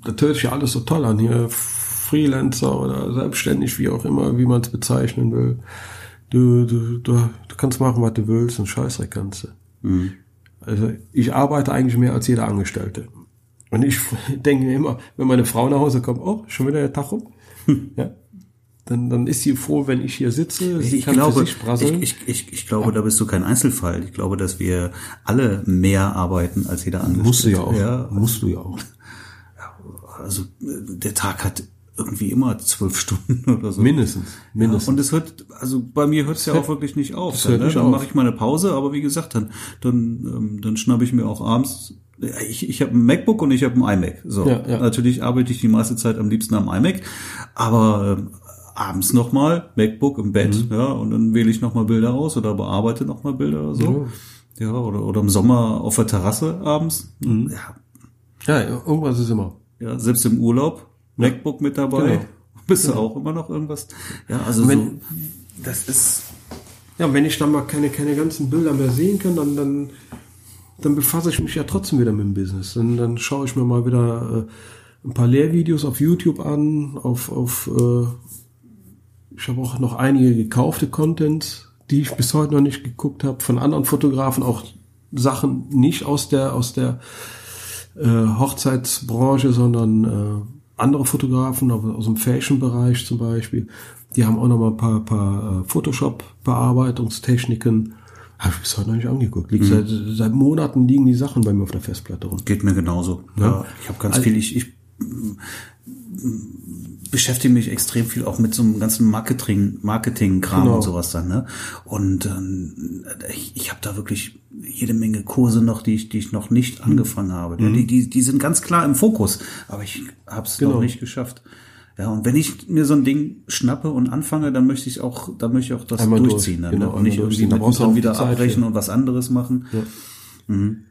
[SPEAKER 2] das hört sich ja alles so toll an hier. Freelancer oder selbstständig, wie auch immer, wie man es bezeichnen will. Du, du, du, du kannst machen, was du willst und Scheiße kannst du. Mhm. Also ich arbeite eigentlich mehr als jeder Angestellte. Und ich denke mir immer, wenn meine Frau nach Hause kommt, oh, schon wieder der Tag rum. ja. Dann, dann ist sie froh, wenn ich hier sitze.
[SPEAKER 1] Sie ich, kann glaube, ich, ich, ich, ich glaube, ja. da bist du kein Einzelfall. Ich glaube, dass wir alle mehr arbeiten als jeder Angestellte.
[SPEAKER 2] Musst du ja auch. Ja. Musst du ja auch
[SPEAKER 1] also der Tag hat irgendwie immer zwölf Stunden oder so.
[SPEAKER 2] Mindestens. mindestens.
[SPEAKER 1] Ja, und es hört, also bei mir hört es ja auch wirklich nicht auf. Dann, ne? dann mache ich mal eine Pause, aber wie gesagt, dann, dann, ähm, dann schnappe ich mir auch abends. Ich, ich habe ein MacBook und ich habe ein iMac. So, ja, ja. natürlich arbeite ich die meiste Zeit am liebsten am iMac, aber ähm, abends nochmal MacBook im Bett, mhm. ja, und dann wähle ich nochmal Bilder aus oder bearbeite nochmal Bilder oder so. Ja. ja, oder, oder im Sommer auf der Terrasse abends.
[SPEAKER 2] Mhm. Ja. ja, irgendwas ist immer.
[SPEAKER 1] Ja, selbst im Urlaub, MacBook mit dabei. Genau. Bist du genau. auch immer noch irgendwas?
[SPEAKER 2] Ja, also wenn, so, das ist, ja, wenn ich dann mal keine, keine ganzen Bilder mehr sehen kann, dann, dann, dann befasse ich mich ja trotzdem wieder mit dem Business. Und dann schaue ich mir mal wieder äh, ein paar Lehrvideos auf YouTube an, auf, auf äh, ich habe auch noch einige gekaufte Contents, die ich bis heute noch nicht geguckt habe, von anderen Fotografen, auch Sachen nicht aus der, aus der äh, Hochzeitsbranche, sondern äh, andere Fotografen aus dem Fashion-Bereich zum Beispiel. Die haben auch noch mal ein paar, paar äh, Photoshop-Bearbeitungstechniken. Habe ich bis heute noch nicht angeguckt. Liegt mhm. seit, seit Monaten liegen die Sachen bei mir auf der Festplatte rum.
[SPEAKER 1] Geht mir genauso. Ja, ja ich habe ganz also, viel. Ich, ich beschäftige mich extrem viel auch mit so einem ganzen Marketing, Marketing-Kram genau. und sowas dann. Ne? Und ähm, ich, ich habe da wirklich jede Menge Kurse noch, die ich, die ich noch nicht mhm. angefangen habe. Mhm. Die, die, die sind ganz klar im Fokus, aber ich habe es genau. noch nicht geschafft. Ja, und wenn ich mir so ein Ding schnappe und anfange, dann möchte ich auch, dann möchte ich auch das einmal durchziehen. Durch, dann, genau, und nicht irgendwie mit dann wieder abbrechen und was anderes machen. Ja. Mhm.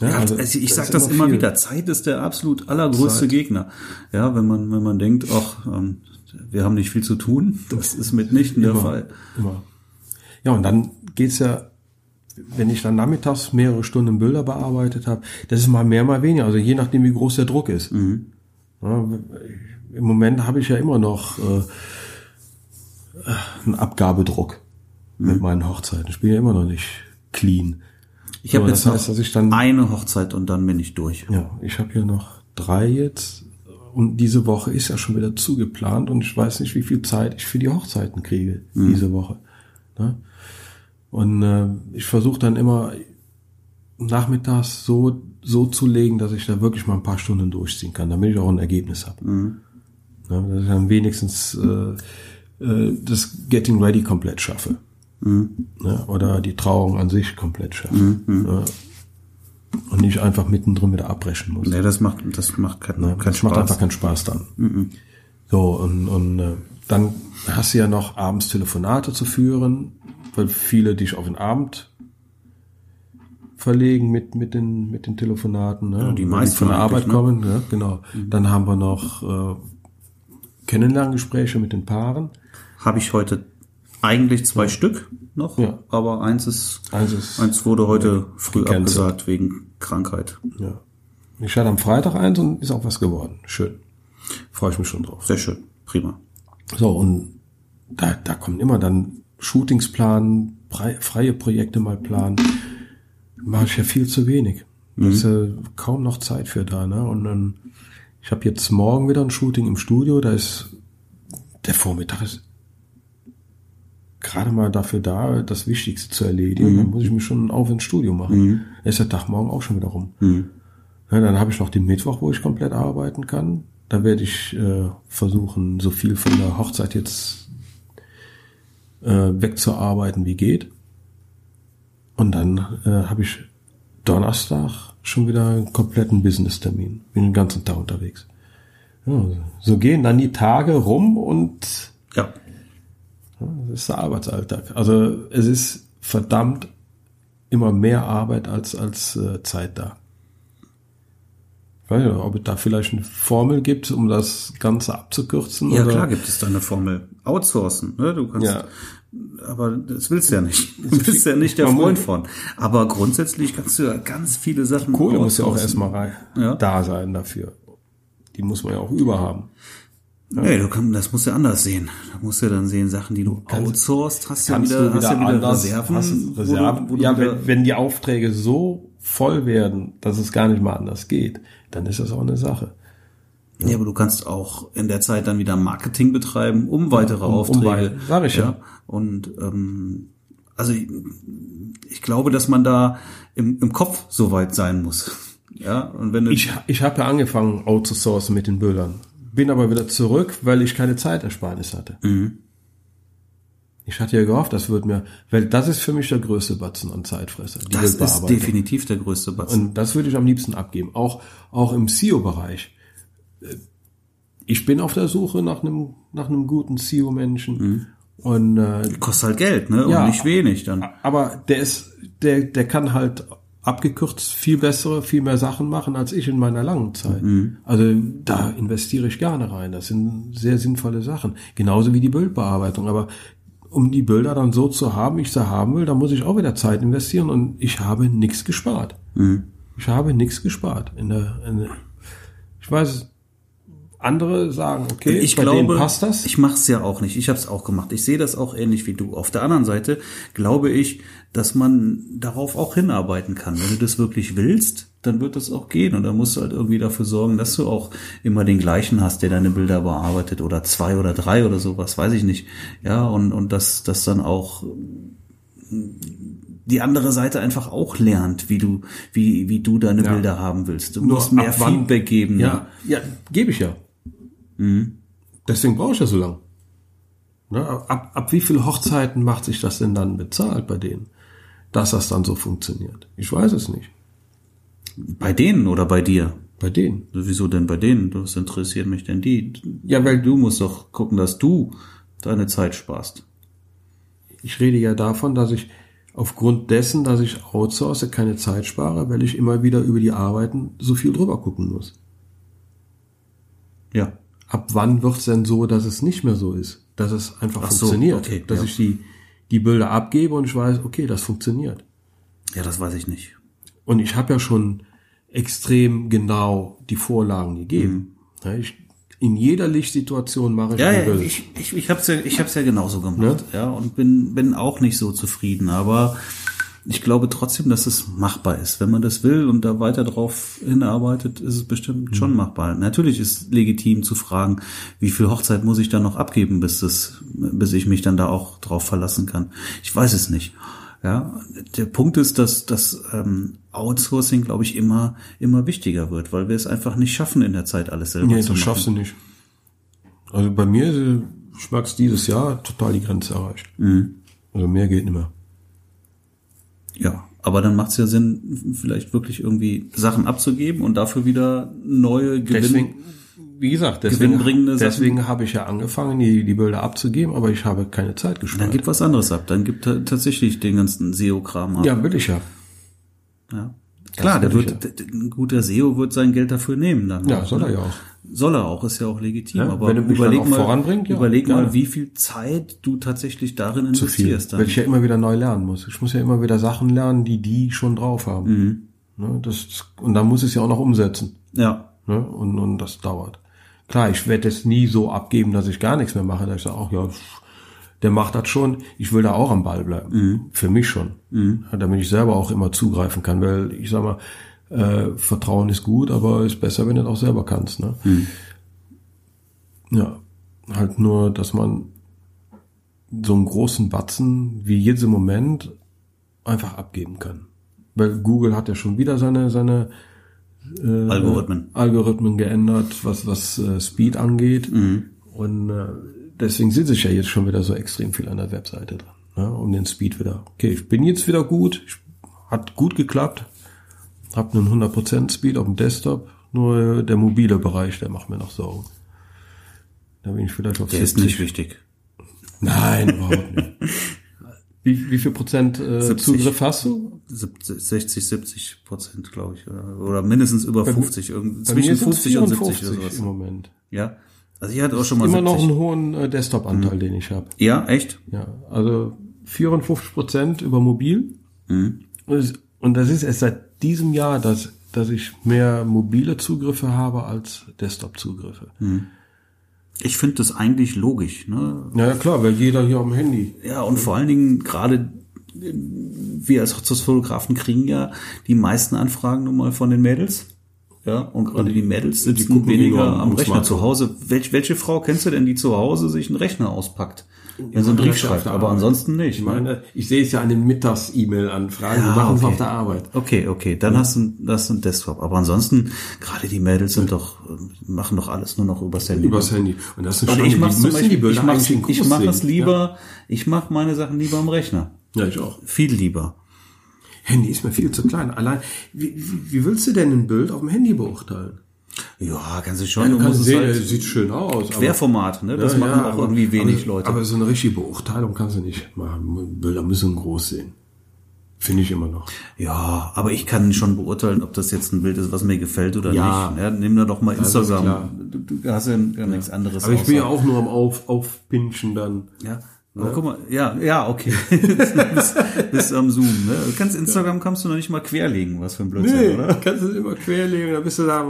[SPEAKER 1] Ja, also, also ich sage das immer viel. wieder. Zeit ist der absolut allergrößte Zeit. Gegner. Ja, wenn man wenn man denkt, ach, ähm, wir haben nicht viel zu tun, das ist mitnichten immer, der Fall. Immer.
[SPEAKER 2] Ja, und dann geht's ja, wenn ich dann nachmittags mehrere Stunden Bilder bearbeitet habe, das ist mal mehr, mal weniger. Also je nachdem, wie groß der Druck ist. Mhm. Ja, Im Moment habe ich ja immer noch äh, einen Abgabedruck mhm. mit meinen Hochzeiten. Ich bin ja immer noch nicht clean.
[SPEAKER 1] Ich habe jetzt heißt, dann eine Hochzeit und dann bin ich durch.
[SPEAKER 2] Ja, ich habe hier noch drei jetzt und diese Woche ist ja schon wieder zugeplant und ich weiß nicht, wie viel Zeit ich für die Hochzeiten kriege mhm. diese Woche. Ne? Und äh, ich versuche dann immer nachmittags so so zu legen, dass ich da wirklich mal ein paar Stunden durchziehen kann, damit ich auch ein Ergebnis habe. Mhm. Ne? Dass ich dann wenigstens äh, äh, das Getting Ready komplett schaffe. Mhm. Ne, oder die Trauung an sich komplett schaffen. Mhm. Ne, und nicht einfach mittendrin wieder abbrechen muss.
[SPEAKER 1] Nee, das macht, das macht keinen,
[SPEAKER 2] ne, keinen das Spaß. macht einfach keinen Spaß dann. Mhm. So, und, und äh, dann hast du ja noch abends Telefonate zu führen, weil viele dich auf den Abend verlegen mit, mit, den, mit den Telefonaten. Ne?
[SPEAKER 1] Ja, die meisten
[SPEAKER 2] von der Arbeit ne? kommen, ja, genau. Mhm. Dann haben wir noch äh, Kennenlerngespräche mit den Paaren.
[SPEAKER 1] Habe ich heute eigentlich zwei ja. Stück noch, ja. aber eins ist, eins ist, eins wurde heute früh abgesagt wegen Krankheit.
[SPEAKER 2] Ja. Ich hatte am Freitag eins und ist auch was geworden. Schön. Freue ich mich schon drauf.
[SPEAKER 1] Sehr schön. Prima.
[SPEAKER 2] So, und da, da kommen immer dann Shootings planen, freie Projekte mal planen. Mache ich ja viel zu wenig. Da mhm. ist ja kaum noch Zeit für da, ne? Und dann, ich habe jetzt morgen wieder ein Shooting im Studio, da ist der Vormittag ist gerade mal dafür da, das Wichtigste zu erledigen.
[SPEAKER 1] Mhm.
[SPEAKER 2] Dann muss ich mich schon auf ins Studio machen. Dann ist der Tag morgen auch schon wieder rum. Ja, dann habe ich noch den Mittwoch, wo ich komplett arbeiten kann. Da werde ich äh, versuchen, so viel von der Hochzeit jetzt äh, wegzuarbeiten, wie geht. Und dann äh, habe ich Donnerstag schon wieder einen kompletten Business-Termin. Bin den ganzen Tag unterwegs. Ja, so gehen dann die Tage rum und
[SPEAKER 1] Ja.
[SPEAKER 2] das ist der Arbeitsalltag. Also es ist verdammt immer mehr Arbeit als, als äh, Zeit da. Ich weiß nicht, ob es da vielleicht eine Formel gibt, um das Ganze abzukürzen.
[SPEAKER 1] Ja,
[SPEAKER 2] oder?
[SPEAKER 1] klar gibt es da eine Formel. Outsourcen, ne? Du kannst,
[SPEAKER 2] Ja.
[SPEAKER 1] aber das willst du ja nicht. Du bist ja nicht der Freund von. Aber grundsätzlich kannst du ja ganz viele Sachen
[SPEAKER 2] Kohle muss ja auch erstmal rein,
[SPEAKER 1] Ja.
[SPEAKER 2] da sein dafür. Die muss man ja auch überhaben.
[SPEAKER 1] Nee, du kannst, das musst du anders sehen. Da musst du dann sehen, Sachen, die du outsourced, hast
[SPEAKER 2] Kannst
[SPEAKER 1] wieder,
[SPEAKER 2] du
[SPEAKER 1] hast
[SPEAKER 2] wieder
[SPEAKER 1] du wieder
[SPEAKER 2] anders,
[SPEAKER 1] Reserven.
[SPEAKER 2] hast
[SPEAKER 1] wo du-
[SPEAKER 2] Reserven.
[SPEAKER 1] wo
[SPEAKER 2] ja,
[SPEAKER 1] wieder-
[SPEAKER 2] wenn, wenn die Aufträge so voll werden, dass es gar nicht mehr anders geht, dann ist das auch eine Sache.
[SPEAKER 1] Ja, aber du kannst auch in der Zeit dann wieder Marketing betreiben, um weitere
[SPEAKER 2] um- um
[SPEAKER 1] Aufträge.
[SPEAKER 2] wei- sag ich ja.
[SPEAKER 1] Und ähm, also ich, ich glaube, dass man da im, im Kopf so weit sein muss. Ja, und wenn du
[SPEAKER 2] Ich, ich habe ja angefangen, outzusourcen mit den Bildern. Bin aber wieder zurück, weil ich keine Zeitersparnis hatte.
[SPEAKER 1] Mhm.
[SPEAKER 2] Ich hatte ja gehofft, das wird mir, weil das ist für mich der größte Batzen an Zeitfresser.
[SPEAKER 1] Das ist definitiv der größte Batzen.
[SPEAKER 2] Und das würde ich am liebsten abgeben. Auch, auch im SEO-Bereich. Ich bin auf der Suche nach einem, nach einem guten SEO-Menschen. Und, äh,
[SPEAKER 1] Kostet halt Geld, ne?
[SPEAKER 2] Ja.
[SPEAKER 1] Und nicht wenig dann.
[SPEAKER 2] aber der ist, der, der kann halt abgekürzt viel bessere, viel mehr Sachen machen als ich in meiner langen Zeit. Also da investiere ich gerne rein. Das sind sehr sinnvolle Sachen. Genauso wie die Bildbearbeitung. Aber um die Bilder dann so zu haben, wie ich sie haben will, da muss ich auch wieder Zeit investieren und ich habe nichts gespart. Ich habe nichts gespart. In der, in der, ich weiß, andere sagen, okay,
[SPEAKER 1] ich
[SPEAKER 2] bei
[SPEAKER 1] glaube,
[SPEAKER 2] denen passt das.
[SPEAKER 1] ich mache es ja auch nicht. Ich habe es auch gemacht. Ich sehe das auch ähnlich wie du. Auf der anderen Seite glaube ich, dass man darauf auch hinarbeiten kann. Wenn du das wirklich willst, dann wird das auch gehen. Und dann musst du halt irgendwie dafür sorgen, dass du auch immer den gleichen hast, der deine Bilder bearbeitet oder zwei oder drei oder sowas, weiß ich nicht. Ja, und, und dass das dann auch die andere Seite einfach auch lernt, wie du, wie, wie du deine
[SPEAKER 2] Ja.
[SPEAKER 1] Bilder haben willst. Du
[SPEAKER 2] Nur
[SPEAKER 1] musst mehr
[SPEAKER 2] wann-
[SPEAKER 1] Feedback geben.
[SPEAKER 2] Ja, ja, gebe ich ja. Deswegen brauche ich ja so lang. Ne, ab, ab wie viel Hochzeiten macht sich das denn dann bezahlt bei denen, dass das dann so funktioniert? Ich weiß es nicht.
[SPEAKER 1] Bei denen oder bei dir?
[SPEAKER 2] Bei denen.
[SPEAKER 1] Wieso denn bei denen? Das interessiert mich denn die.
[SPEAKER 2] Ja, weil
[SPEAKER 1] Du musst doch gucken, dass du deine Zeit sparst.
[SPEAKER 2] ich rede ja davon, dass ich aufgrund dessen, dass ich outsource, keine Zeit spare, weil ich immer wieder über die Arbeiten so viel drüber gucken muss.
[SPEAKER 1] Ja.
[SPEAKER 2] Ab wann wird es denn so, dass es nicht mehr so ist? Dass es einfach
[SPEAKER 1] Ach so,
[SPEAKER 2] funktioniert.
[SPEAKER 1] okay,
[SPEAKER 2] dass
[SPEAKER 1] ja.
[SPEAKER 2] ich die, die Bilder abgebe und ich weiß, okay, das funktioniert.
[SPEAKER 1] Ja, das weiß ich nicht.
[SPEAKER 2] Und ich habe ja schon extrem genau die Vorlagen gegeben. Ja, ich, in jeder Lichtsituation mache ich
[SPEAKER 1] Mhm. Ja, ja, ich, ich, ich hab's ja, ich hab's ja genauso gemacht, ja, und bin, bin auch nicht so zufrieden, aber ich glaube trotzdem, dass es machbar ist. Wenn man das will und da weiter drauf hinarbeitet, ist es bestimmt
[SPEAKER 2] Mhm.
[SPEAKER 1] schon machbar. Natürlich ist legitim zu fragen, wie viel Hochzeit muss ich dann noch abgeben, bis das, bis ich mich dann da auch drauf verlassen kann. Ich weiß es nicht. Ja, der Punkt ist, dass das ähm, Outsourcing, glaube ich, immer immer wichtiger wird, weil wir es einfach nicht schaffen, in der Zeit alles selber
[SPEAKER 2] nee,
[SPEAKER 1] zu
[SPEAKER 2] das
[SPEAKER 1] machen.
[SPEAKER 2] schaffst du nicht. Also bei mir äh, ich mag's dieses Jahr total die Grenze erreicht.
[SPEAKER 1] Mhm.
[SPEAKER 2] Also mehr geht nicht mehr.
[SPEAKER 1] Ja, aber dann macht es ja Sinn, vielleicht wirklich irgendwie Sachen abzugeben und dafür wieder neue Gewinn.
[SPEAKER 2] Deswegen, wie gesagt, deswegen, deswegen habe ich ja angefangen, die, die Bilder abzugeben, aber ich habe keine Zeit
[SPEAKER 1] dann
[SPEAKER 2] gespart.
[SPEAKER 1] gibt was anderes ab. Dann gibt tatsächlich den ganzen SEO-Kram ab.
[SPEAKER 2] Ja, will ich ja.
[SPEAKER 1] ja. Klar, der wird, d- ein guter SEO wird sein Geld dafür nehmen dann.
[SPEAKER 2] Ja,
[SPEAKER 1] auch,
[SPEAKER 2] soll er
[SPEAKER 1] ne?
[SPEAKER 2] ja auch.
[SPEAKER 1] Soll er auch, ist ja auch legitim.
[SPEAKER 2] Ja,
[SPEAKER 1] aber
[SPEAKER 2] er
[SPEAKER 1] überleg
[SPEAKER 2] dann
[SPEAKER 1] mal,
[SPEAKER 2] ja,
[SPEAKER 1] überleg mal, wie viel Zeit du tatsächlich darin investierst.
[SPEAKER 2] Weil
[SPEAKER 1] Dann.
[SPEAKER 2] ich ja immer wieder neu lernen muss. Ich muss ja immer wieder Sachen lernen, die die schon drauf haben.
[SPEAKER 1] Mhm.
[SPEAKER 2] Ne, das, und dann muss ich es ja auch noch umsetzen.
[SPEAKER 1] Ja,
[SPEAKER 2] Ne? Und, und das dauert. Klar, ich werde es nie so abgeben, dass ich gar nichts mehr mache. Da ich sage, ach ja, der macht das schon. Ich will da auch am Ball bleiben. Für mich schon. Ja, damit ich selber auch immer zugreifen kann. Weil ich sag mal, äh, Vertrauen ist gut, aber ist besser, wenn du das auch selber kannst. Ne? Ja, halt nur, dass man so einen großen Batzen wie jetzt im Moment einfach abgeben kann. Weil Google hat ja schon wieder seine, seine äh,
[SPEAKER 1] Algorithmen.
[SPEAKER 2] Algorithmen geändert, was, was äh, Speed angeht. Und äh, deswegen sitze ich ja jetzt schon wieder so extrem viel an der Webseite dran, ne, um den Speed wieder. Okay, ich bin jetzt wieder gut, ich, hat gut geklappt, hab einen 100% Speed auf dem Desktop, nur der mobile Bereich, der macht mir noch Sorgen. Da bin ich vielleicht auf
[SPEAKER 1] Der ist nicht wichtig.
[SPEAKER 2] Nein, überhaupt nicht. Wie, wie viel Prozent äh,
[SPEAKER 1] 70.
[SPEAKER 2] Zugriff hast du?
[SPEAKER 1] 70, 60, 70 Prozent, glaube ich. Oder, oder mindestens über 50. Irgend,
[SPEAKER 2] Bei
[SPEAKER 1] zwischen
[SPEAKER 2] sind's
[SPEAKER 1] 50 und 70 oder
[SPEAKER 2] 54
[SPEAKER 1] sowas.
[SPEAKER 2] im Moment.
[SPEAKER 1] Ja. Also ich hatte auch schon mal
[SPEAKER 2] Immer noch
[SPEAKER 1] 70.
[SPEAKER 2] einen hohen äh, Desktop-Anteil, den ich habe.
[SPEAKER 1] Ja, echt?
[SPEAKER 2] Ja, also 54 Prozent über mobil.
[SPEAKER 1] Mhm.
[SPEAKER 2] Und das ist erst seit diesem Jahr, dass, dass ich mehr mobile Zugriffe habe als Desktop-Zugriffe.
[SPEAKER 1] Mhm. Ich finde das eigentlich logisch. Ne?
[SPEAKER 2] Ja, ja, klar, weil jeder hier am Handy.
[SPEAKER 1] Ja, und vor allen Dingen gerade äh, wir als Hochzeitsfotografen kriegen ja die meisten Anfragen nun mal von den Mädels. Ja, und gerade die Mädels sitzen
[SPEAKER 2] gucken
[SPEAKER 1] weniger
[SPEAKER 2] am
[SPEAKER 1] Rechner zu Hause. Welch, welche Frau kennst du denn, die zu Hause sich einen Rechner auspackt? Wenn sie einen Brief schreibt, aber ansonsten nicht.
[SPEAKER 2] Ich
[SPEAKER 1] ne?
[SPEAKER 2] meine, ich sehe es ja an den Mittags-E-Mail-Anfragen,
[SPEAKER 1] Ja,
[SPEAKER 2] die machen es
[SPEAKER 1] okay.
[SPEAKER 2] auf der Arbeit.
[SPEAKER 1] Okay, okay, dann hast du das ein Desktop. Aber ansonsten, gerade die Mädels sind doch, äh, machen doch alles nur noch übers Handy.
[SPEAKER 2] Übers Handy. Und das ist schon,
[SPEAKER 1] ich
[SPEAKER 2] müssen die Bilder
[SPEAKER 1] ich
[SPEAKER 2] in
[SPEAKER 1] ich mach es lieber, ich mach meine Sachen lieber am Rechner.
[SPEAKER 2] Ja. ja, ich auch.
[SPEAKER 1] Viel lieber.
[SPEAKER 2] Handy ist mir viel zu klein. Allein, wie, wie, willst du denn ein Bild auf dem Handy beurteilen?
[SPEAKER 1] Ja, kannst du schon.
[SPEAKER 2] Du
[SPEAKER 1] du
[SPEAKER 2] kannst sehen,
[SPEAKER 1] halt
[SPEAKER 2] sieht schön aus.
[SPEAKER 1] Querformat, ne? Das
[SPEAKER 2] Ja,
[SPEAKER 1] machen
[SPEAKER 2] ja,
[SPEAKER 1] auch
[SPEAKER 2] aber-
[SPEAKER 1] irgendwie wenig
[SPEAKER 2] aber,
[SPEAKER 1] Leute.
[SPEAKER 2] Aber so eine richtige Beurteilung kannst du nicht machen. Bilder müssen groß sehen. Finde ich immer noch.
[SPEAKER 1] ja, aber ich kann schon beurteilen, ob das jetzt ein Bild ist, was mir gefällt oder
[SPEAKER 2] Ja.
[SPEAKER 1] nicht. Ja, nimm da doch mal
[SPEAKER 2] ist
[SPEAKER 1] Instagram. Du, du hast ja gar nichts anderes.
[SPEAKER 2] Aber ich bin ja auch nur am Auf, Aufpinschen dann.
[SPEAKER 1] Ja. Aber guck mal, ja, ja, okay. bist, bist am Zoom, ne? Du kannst Instagram kannst du noch nicht mal querlegen, was für ein Blödsinn, oder?
[SPEAKER 2] kannst du immer querlegen, da bist du da.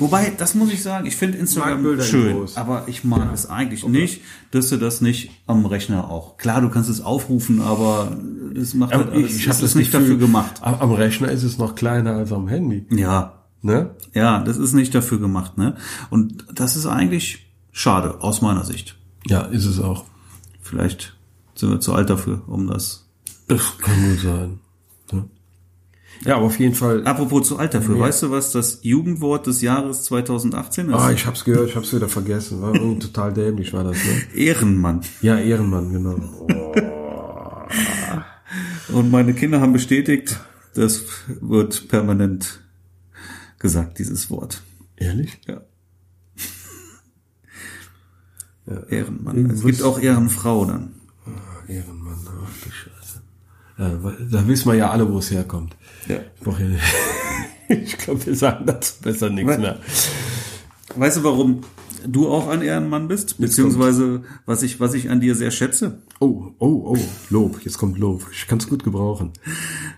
[SPEAKER 1] Wobei, das muss ich sagen, ich finde Instagram schön,
[SPEAKER 2] groß.
[SPEAKER 1] aber ich mag es eigentlich nicht, dass du das nicht am Rechner auch. Klar, du kannst es aufrufen, aber das macht halt alles,
[SPEAKER 2] ich
[SPEAKER 1] das
[SPEAKER 2] habe
[SPEAKER 1] ist nicht dafür gemacht.
[SPEAKER 2] Am am Rechner ist es noch kleiner als am Handy.
[SPEAKER 1] Ja,
[SPEAKER 2] Ne?
[SPEAKER 1] ja, das ist nicht dafür gemacht, ne? Und das ist eigentlich schade, aus meiner Sicht.
[SPEAKER 2] Ja, ist es auch.
[SPEAKER 1] Vielleicht sind wir zu alt dafür, um das.
[SPEAKER 2] Das kann gut sein. Ja, ja aber auf jeden Fall.
[SPEAKER 1] Apropos zu alt dafür, weißt du, was das Jugendwort des Jahres 2018 ist?
[SPEAKER 2] Ah, ich hab's gehört, ich hab's wieder vergessen. War irgendwie total dämlich, war das, ne?
[SPEAKER 1] Ehrenmann.
[SPEAKER 2] Ja, Ehrenmann, genau.
[SPEAKER 1] Und meine Kinder haben bestätigt, das wird permanent gesagt, dieses Wort.
[SPEAKER 2] Ehrlich?
[SPEAKER 1] Ja. Ehrenmann. Es gibt auch Ehrenfrau dann.
[SPEAKER 2] Ehrenmann, ach du Scheiße. Ja, da wissen wir ja alle, wo es herkommt.
[SPEAKER 1] Ja.
[SPEAKER 2] Ich, ja ich glaube, wir sagen dazu besser nichts mehr.
[SPEAKER 1] Weißt du, warum du auch ein Ehrenmann bist? Beziehungsweise, was ich, was ich an dir sehr schätze?
[SPEAKER 2] Oh, oh, oh, Lob, jetzt kommt Lob. Ich kann es gut gebrauchen.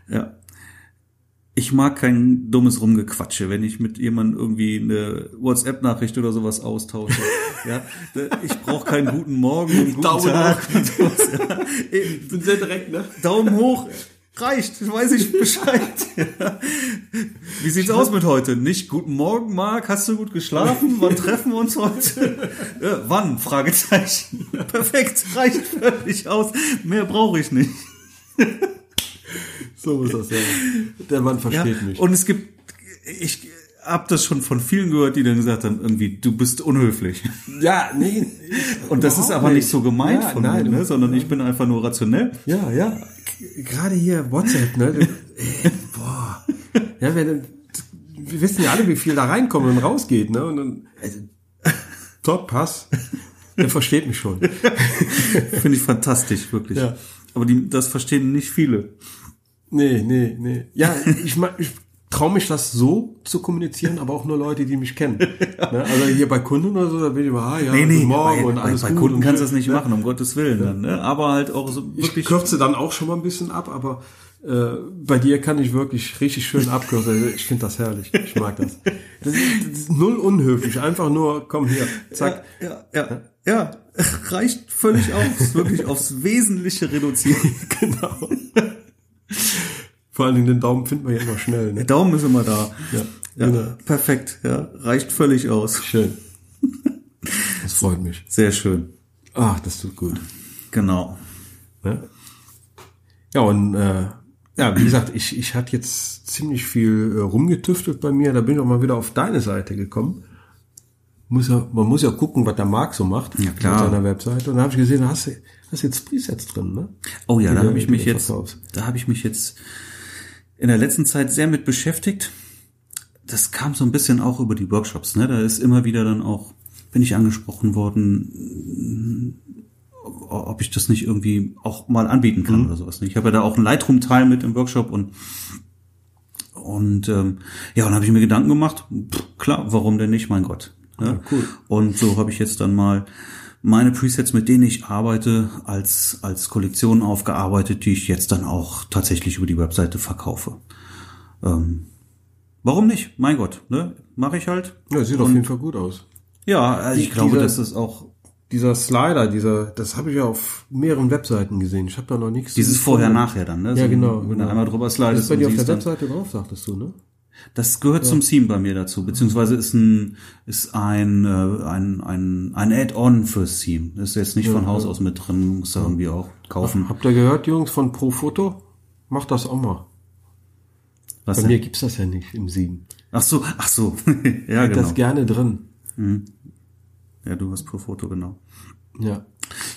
[SPEAKER 1] Ja. Ich mag kein dummes Rumgequatsche, wenn ich mit jemandem irgendwie eine WhatsApp-Nachricht oder sowas austausche. ja, ich brauche keinen guten Morgen und guten
[SPEAKER 2] Daumen
[SPEAKER 1] Tag. sowas, ja.
[SPEAKER 2] Ich bin sehr direkt, ne?
[SPEAKER 1] Daumen hoch, reicht, weiß ich Bescheid. Ja. Wie sieht's aus mit heute? Nicht guten Morgen, Marc, hast du gut geschlafen? Wann treffen wir uns heute? Ja, wann? Fragezeichen. Perfekt, reicht völlig aus. Mehr brauche ich nicht.
[SPEAKER 2] So muss das sein. Der Mann
[SPEAKER 1] Ja,
[SPEAKER 2] versteht mich.
[SPEAKER 1] und es gibt, ich habe das schon von vielen gehört, die dann gesagt haben, irgendwie, du bist unhöflich.
[SPEAKER 2] Ja, nee.
[SPEAKER 1] Und das ist aber nicht so gemeint
[SPEAKER 2] Ja,
[SPEAKER 1] von
[SPEAKER 2] nein,
[SPEAKER 1] mir, ne? sondern ich bin einfach nur rationell.
[SPEAKER 2] Ja, ja. Gerade hier WhatsApp, ne? Ey, boah. Ja, wenn, wir wissen ja alle, wie viel da reinkommt und rausgeht, ne? Und dann, also, top, pass. Der versteht mich schon.
[SPEAKER 1] Finde ich fantastisch, wirklich.
[SPEAKER 2] Ja.
[SPEAKER 1] Aber die, das verstehen nicht viele.
[SPEAKER 2] Nee, nee, nee. Ja, ich, ich traue mich das so zu kommunizieren, aber auch nur Leute, die mich kennen. Ne? Also hier bei Kunden oder so, da bin ich immer, ah ja,
[SPEAKER 1] Nee, nee,
[SPEAKER 2] guten Morgen
[SPEAKER 1] bei,
[SPEAKER 2] und
[SPEAKER 1] bei,
[SPEAKER 2] alles
[SPEAKER 1] bei
[SPEAKER 2] gut.
[SPEAKER 1] Kunden
[SPEAKER 2] und
[SPEAKER 1] kannst du das nicht
[SPEAKER 2] ne?
[SPEAKER 1] machen, um Gottes Willen dann, ne? Aber halt auch so
[SPEAKER 2] Ich
[SPEAKER 1] wirklich.
[SPEAKER 2] kürze dann auch schon mal ein bisschen ab, aber äh, bei dir kann ich wirklich richtig schön abkürzen. Ich finde das herrlich. Ich mag das. Das ist, das ist null unhöflich. Einfach nur, komm hier, zack.
[SPEAKER 1] Ja, ja, ja, ja. Reicht völlig aus, wirklich aufs Wesentliche reduzieren.
[SPEAKER 2] Genau. Vor allen Dingen den Daumen finden wir ja immer schnell.
[SPEAKER 1] Der
[SPEAKER 2] Ne?
[SPEAKER 1] Daumen ist immer da.
[SPEAKER 2] Ja,
[SPEAKER 1] Ja,
[SPEAKER 2] genau.
[SPEAKER 1] perfekt, ja. Reicht völlig aus.
[SPEAKER 2] Schön. Das freut mich.
[SPEAKER 1] Sehr schön.
[SPEAKER 2] Ach, das tut gut.
[SPEAKER 1] Genau.
[SPEAKER 2] Ne? Ja, und äh, ja, wie gesagt, ich, ich hatte jetzt ziemlich viel äh, rumgetüftelt bei mir. Da bin ich auch mal wieder auf deine Seite gekommen. Muss ja, man muss ja gucken, was der Marc so macht
[SPEAKER 1] Ja, klar.
[SPEAKER 2] auf seiner Webseite. Und da habe ich gesehen, da hast du hast jetzt Presets drin, ne?
[SPEAKER 1] Oh ja,
[SPEAKER 2] Die
[SPEAKER 1] da habe ich mich jetzt,
[SPEAKER 2] verkaufst.
[SPEAKER 1] da habe ich mich jetzt in der letzten Zeit sehr mit beschäftigt. Das kam so ein bisschen auch über die Workshops. Ne? Da ist immer wieder dann auch, bin ich angesprochen worden, ob ich das nicht irgendwie auch mal anbieten kann oder sowas. Ich habe ja da auch einen Lightroom-Teil mit im Workshop und und ähm, ja, und dann habe ich mir Gedanken gemacht, pff, klar, warum denn nicht, mein Gott. Ne?
[SPEAKER 2] cool.
[SPEAKER 1] Und so habe ich jetzt dann mal meine Presets, mit denen ich arbeite, als, als Kollektion aufgearbeitet, die ich jetzt dann auch tatsächlich über die Webseite verkaufe. Ähm, warum nicht? Mein Gott, ne? Mache ich halt.
[SPEAKER 2] Ja, sieht auf jeden Fall gut aus.
[SPEAKER 1] Ja, also ich
[SPEAKER 2] Die-
[SPEAKER 1] glaube,
[SPEAKER 2] dieser-
[SPEAKER 1] dass das auch
[SPEAKER 2] Dieser Slider, dieser, das habe ich ja auf mehreren Webseiten gesehen. Ich habe da noch nichts.
[SPEAKER 1] dieses. Vorher-Nachher dann, ne?
[SPEAKER 2] Ja,
[SPEAKER 1] So,
[SPEAKER 2] genau.
[SPEAKER 1] Wenn
[SPEAKER 2] genau.
[SPEAKER 1] du einmal drüber
[SPEAKER 2] Das
[SPEAKER 1] slidest
[SPEAKER 2] ist bei
[SPEAKER 1] und
[SPEAKER 2] dir auf der Webseite drauf, sagtest du, ne?
[SPEAKER 1] Das gehört zum Theme bei mir dazu, beziehungsweise ist ein ist ein äh, ein ein, ein Add-on fürs Theme. Das ist jetzt nicht von Haus aus mit drin, muss da irgendwie auch kaufen.
[SPEAKER 2] Habt ihr gehört, Jungs, von Profoto? Macht das auch mal.
[SPEAKER 1] Was
[SPEAKER 2] Bei
[SPEAKER 1] denn?
[SPEAKER 2] mir gibt's das ja nicht im Siegen.
[SPEAKER 1] Ach so, ach so, ja
[SPEAKER 2] Hätte
[SPEAKER 1] genau.
[SPEAKER 2] das gerne drin.
[SPEAKER 1] Ja, du hast pro Foto genau.
[SPEAKER 2] Ja.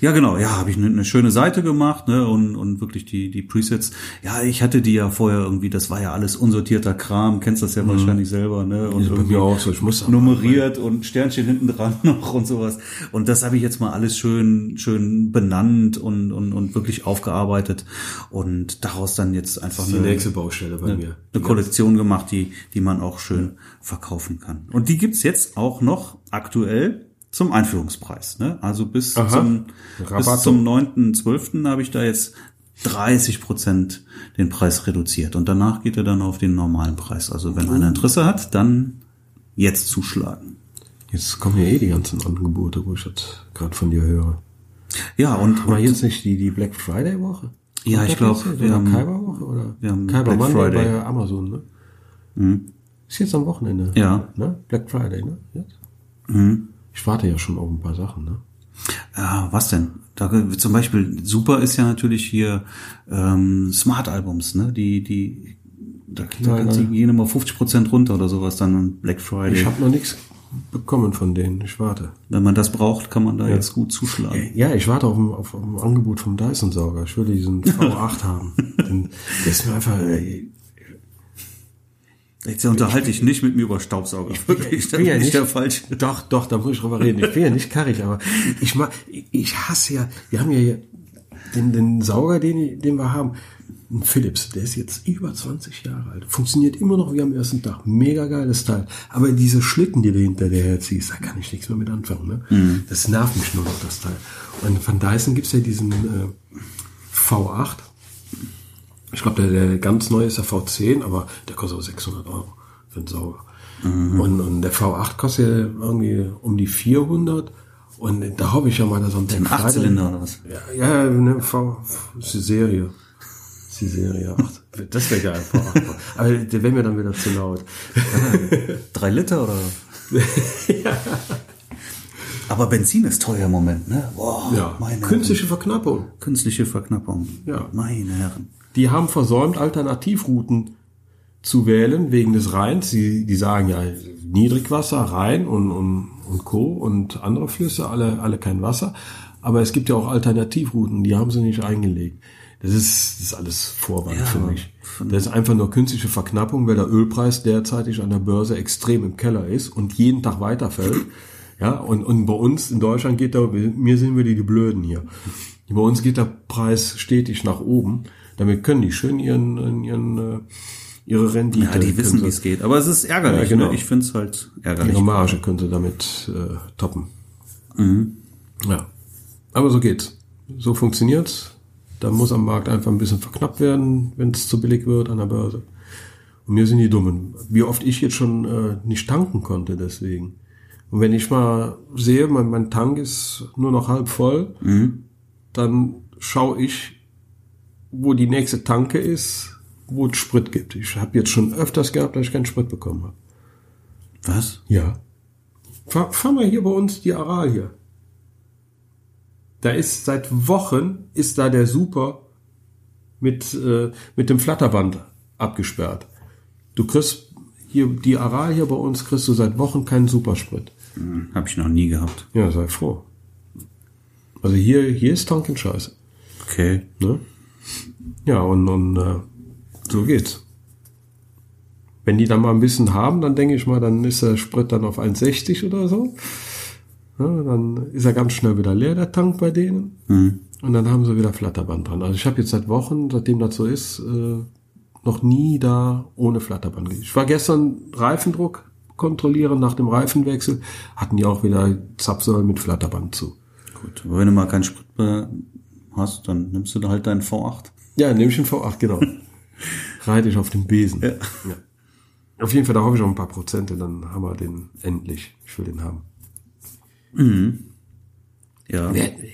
[SPEAKER 1] Ja, genau. Ja, habe ich eine ne schöne Seite gemacht, ne, und und wirklich die die Presets. Ja, ich hatte die ja vorher irgendwie, das war ja alles unsortierter Kram, kennst das ja wahrscheinlich selber, ne, und
[SPEAKER 2] bei mir auch so. Ich muss
[SPEAKER 1] nummeriert und Sternchen hinten dran noch und sowas. Und das habe ich jetzt mal alles schön, schön benannt und, und, und wirklich aufgearbeitet und daraus dann jetzt einfach
[SPEAKER 2] die nächste Baustelle bei mir.
[SPEAKER 1] eine Kollektion gemacht, die, die man auch schön verkaufen kann. Und die gibt's jetzt auch noch aktuell zum Einführungspreis. Ne? Also bis
[SPEAKER 2] Aha.
[SPEAKER 1] zum, bis zum 9.12. habe ich da jetzt 30 Prozent den Preis reduziert. Und danach geht er dann auf den normalen Preis. Also wenn einer Interesse hat, dann jetzt zuschlagen.
[SPEAKER 2] Jetzt kommen ja eh die ganzen Angebote, wo ich das gerade von dir höre.
[SPEAKER 1] Ja, und, und
[SPEAKER 2] jetzt nicht die, die Black Friday Woche?
[SPEAKER 1] Ja, ich
[SPEAKER 2] das
[SPEAKER 1] glaub,
[SPEAKER 2] jetzt?
[SPEAKER 1] wir
[SPEAKER 2] Oder
[SPEAKER 1] haben-
[SPEAKER 2] Kyber Woche oder
[SPEAKER 1] wir haben
[SPEAKER 2] Kyber
[SPEAKER 1] Black
[SPEAKER 2] Monday
[SPEAKER 1] Friday.
[SPEAKER 2] bei Amazon, ne? Ist jetzt am Wochenende.
[SPEAKER 1] Ja.
[SPEAKER 2] Ne? Black Friday, ne? Jetzt?
[SPEAKER 1] Mhm.
[SPEAKER 2] Ich warte ja schon auf ein paar Sachen, ne?
[SPEAKER 1] Ja, was denn? Da, zum Beispiel super ist ja natürlich hier ähm, Smart Albums, ne? Die, die, da, da
[SPEAKER 2] Ja,
[SPEAKER 1] kannst
[SPEAKER 2] ja.
[SPEAKER 1] du gehen immer 50 Prozent runter oder sowas dann an Black Friday.
[SPEAKER 2] Ich habe noch nichts bekommen von denen. Ich warte.
[SPEAKER 1] Wenn man das braucht, kann man da jetzt gut zuschlagen.
[SPEAKER 2] Ja, ich warte auf ein, auf ein Angebot vom Dyson-Sauger. Ich will diesen V8 haben. Den, der ist mir einfach, ey,
[SPEAKER 1] Jetzt unterhalte ich nicht mit mir über Staubsauger. Wirklich,
[SPEAKER 2] ich bin ja nicht
[SPEAKER 1] der falsche.
[SPEAKER 2] Doch, doch, da muss ich drüber reden. Ich bin ja nicht karrig, aber ich mag, ich hasse ja, wir haben ja hier den, den Sauger, den, den wir haben, ein Philips, der ist jetzt über 20 Jahre alt. Funktioniert immer noch wie am ersten Tag. Mega geiles Teil. Aber diese Schlitten, die du hinter dir herziehst, da kann ich nichts mehr mit anfangen. Ne? Das nervt mich nur noch, das Teil. Und von Dyson gibt's ja diesen äh, V8. Ich glaube, der, der ganz neue ist der V10, aber der kostet auch 600 Euro für einen Sauger. Und, und der V8 kostet ja irgendwie um die 400. Und da hoffe ich ja mal, dass am Black
[SPEAKER 1] Ein Achtzylinder oder was?
[SPEAKER 2] Ja, ja, ne, V, ist die Serie. Ist die Serie 8. Das wäre geil, V8. Aber der wäre mir dann wieder zu laut.
[SPEAKER 1] Drei Liter oder? Aber Benzin ist teuer im Moment, ne? Boah,
[SPEAKER 2] Ja,
[SPEAKER 1] meine
[SPEAKER 2] künstliche Verknappung.
[SPEAKER 1] Herren. künstliche Verknappung.
[SPEAKER 2] Ja.
[SPEAKER 1] Meine Herren.
[SPEAKER 2] Die haben versäumt, Alternativrouten zu wählen wegen des Rheins. Die, die sagen ja Niedrigwasser, Rhein und, und, und Co. und andere Flüsse, alle, alle kein Wasser. Aber es gibt ja auch Alternativrouten, die haben sie nicht eingelegt. Das ist, das ist alles Vorwand
[SPEAKER 1] Ja,
[SPEAKER 2] für mich. Das ist einfach nur künstliche Verknappung, weil der Ölpreis derzeitig an der Börse extrem im Keller ist und jeden Tag weiterfällt. Ja, und, und bei uns in Deutschland geht da, mir sind wir die, die Blöden hier. Bei uns geht der Preis stetig nach oben. Damit können die schön ihren, ihren, äh, ihre Rendite.
[SPEAKER 1] Ja, die wissen, wie es geht. Aber es ist ärgerlich.
[SPEAKER 2] Ja, genau.
[SPEAKER 1] ne? Ich finde es halt ärgerlich.
[SPEAKER 2] Ihre Marge können sie damit äh, toppen.
[SPEAKER 1] Mhm.
[SPEAKER 2] Ja. Aber so geht's. So funktioniert's. Da muss am Markt einfach ein bisschen verknappt werden, wenn es zu billig wird an der Börse. Und mir sind die Dummen. Wie oft ich jetzt schon äh, nicht tanken konnte deswegen. Und wenn ich mal sehe, mein, mein Tank ist nur noch halb voll, dann schaue ich, wo die nächste Tanke ist, wo es Sprit gibt. Ich habe jetzt schon öfters gehabt, dass ich keinen Sprit bekommen habe.
[SPEAKER 1] Was?
[SPEAKER 2] Ja. Fahr, fahr mal hier bei uns die Aral hier. Da ist seit Wochen ist da der Super mit, äh, mit dem Flatterband abgesperrt. Du kriegst hier, die Aral hier bei uns kriegst du seit Wochen keinen Supersprit.
[SPEAKER 1] Hm, Hab ich noch nie gehabt.
[SPEAKER 2] Ja, sei froh. Also hier, hier ist Tonkin scheiße.
[SPEAKER 1] Okay.
[SPEAKER 2] Ne? Ja, und, und äh, so geht's. Wenn die dann mal ein bisschen haben, dann denke ich mal, dann ist der Sprit dann auf 1,60 oder so. Ja, dann ist er ganz schnell wieder leer, der Tank bei denen.
[SPEAKER 1] Hm.
[SPEAKER 2] Und dann haben sie wieder Flatterband dran. Also ich habe jetzt seit Wochen, seitdem das so ist, äh, noch nie da ohne Flatterband. Ich war gestern Reifendruck kontrollieren nach dem Reifenwechsel, hatten die auch wieder Zapfsäulen mit Flatterband zu.
[SPEAKER 1] Gut. Aber wenn du mal keinen Sprit mehr hast, dann nimmst du da halt deinen V8.
[SPEAKER 2] Ja, nehme ich den V8, genau. Reite ich auf den Besen.
[SPEAKER 1] Ja.
[SPEAKER 2] Ja. Auf jeden Fall, da hoffe ich auf ein paar Prozente, dann haben wir den endlich. Ich will den haben.
[SPEAKER 1] Ja.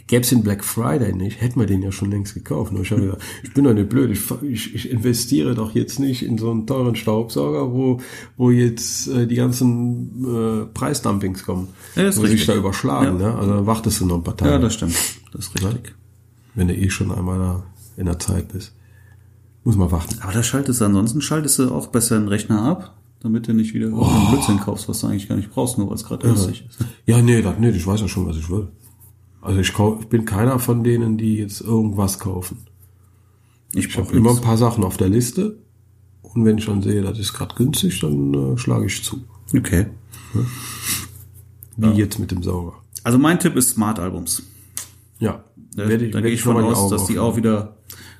[SPEAKER 2] Gäbe es den Black Friday nicht, hätten wir den ja schon längst gekauft. Nur ich, habe ich bin doch nicht blöd. Ich, ich, ich investiere doch jetzt nicht in so einen teuren Staubsauger, wo, wo jetzt äh, die ganzen äh, Preisdumpings kommen.
[SPEAKER 1] Ja, das ist
[SPEAKER 2] wo sich
[SPEAKER 1] richtig.
[SPEAKER 2] da überschlagen.
[SPEAKER 1] Ja.
[SPEAKER 2] Ne? Also dann wartest du noch ein paar Tage.
[SPEAKER 1] Ja, das stimmt. Das ist richtig.
[SPEAKER 2] Wenn du eh schon einmal da in der Zeit bist. Muss man warten.
[SPEAKER 1] Aber da schaltest du ansonsten schaltest du auch besser den Rechner ab, damit du nicht wieder irgendeinen Blödsinn kaufst, was du eigentlich gar nicht brauchst, nur weil es gerade günstig ist.
[SPEAKER 2] Ja, nee, das, nee, ich weiß ja schon, was ich will. Also ich, kauf, ich bin keiner von denen, die jetzt irgendwas kaufen.
[SPEAKER 1] Ich
[SPEAKER 2] Ich habe immer ein paar Sachen auf der Liste und wenn ich dann sehe, das ist gerade günstig, dann äh, schlage ich zu.
[SPEAKER 1] Okay.
[SPEAKER 2] Wie jetzt mit dem Sauger.
[SPEAKER 1] Also mein Tipp ist Smart Albums.
[SPEAKER 2] Ja,
[SPEAKER 1] Da,
[SPEAKER 2] werde ich,
[SPEAKER 1] da gehe ich von aus, dass die auch wieder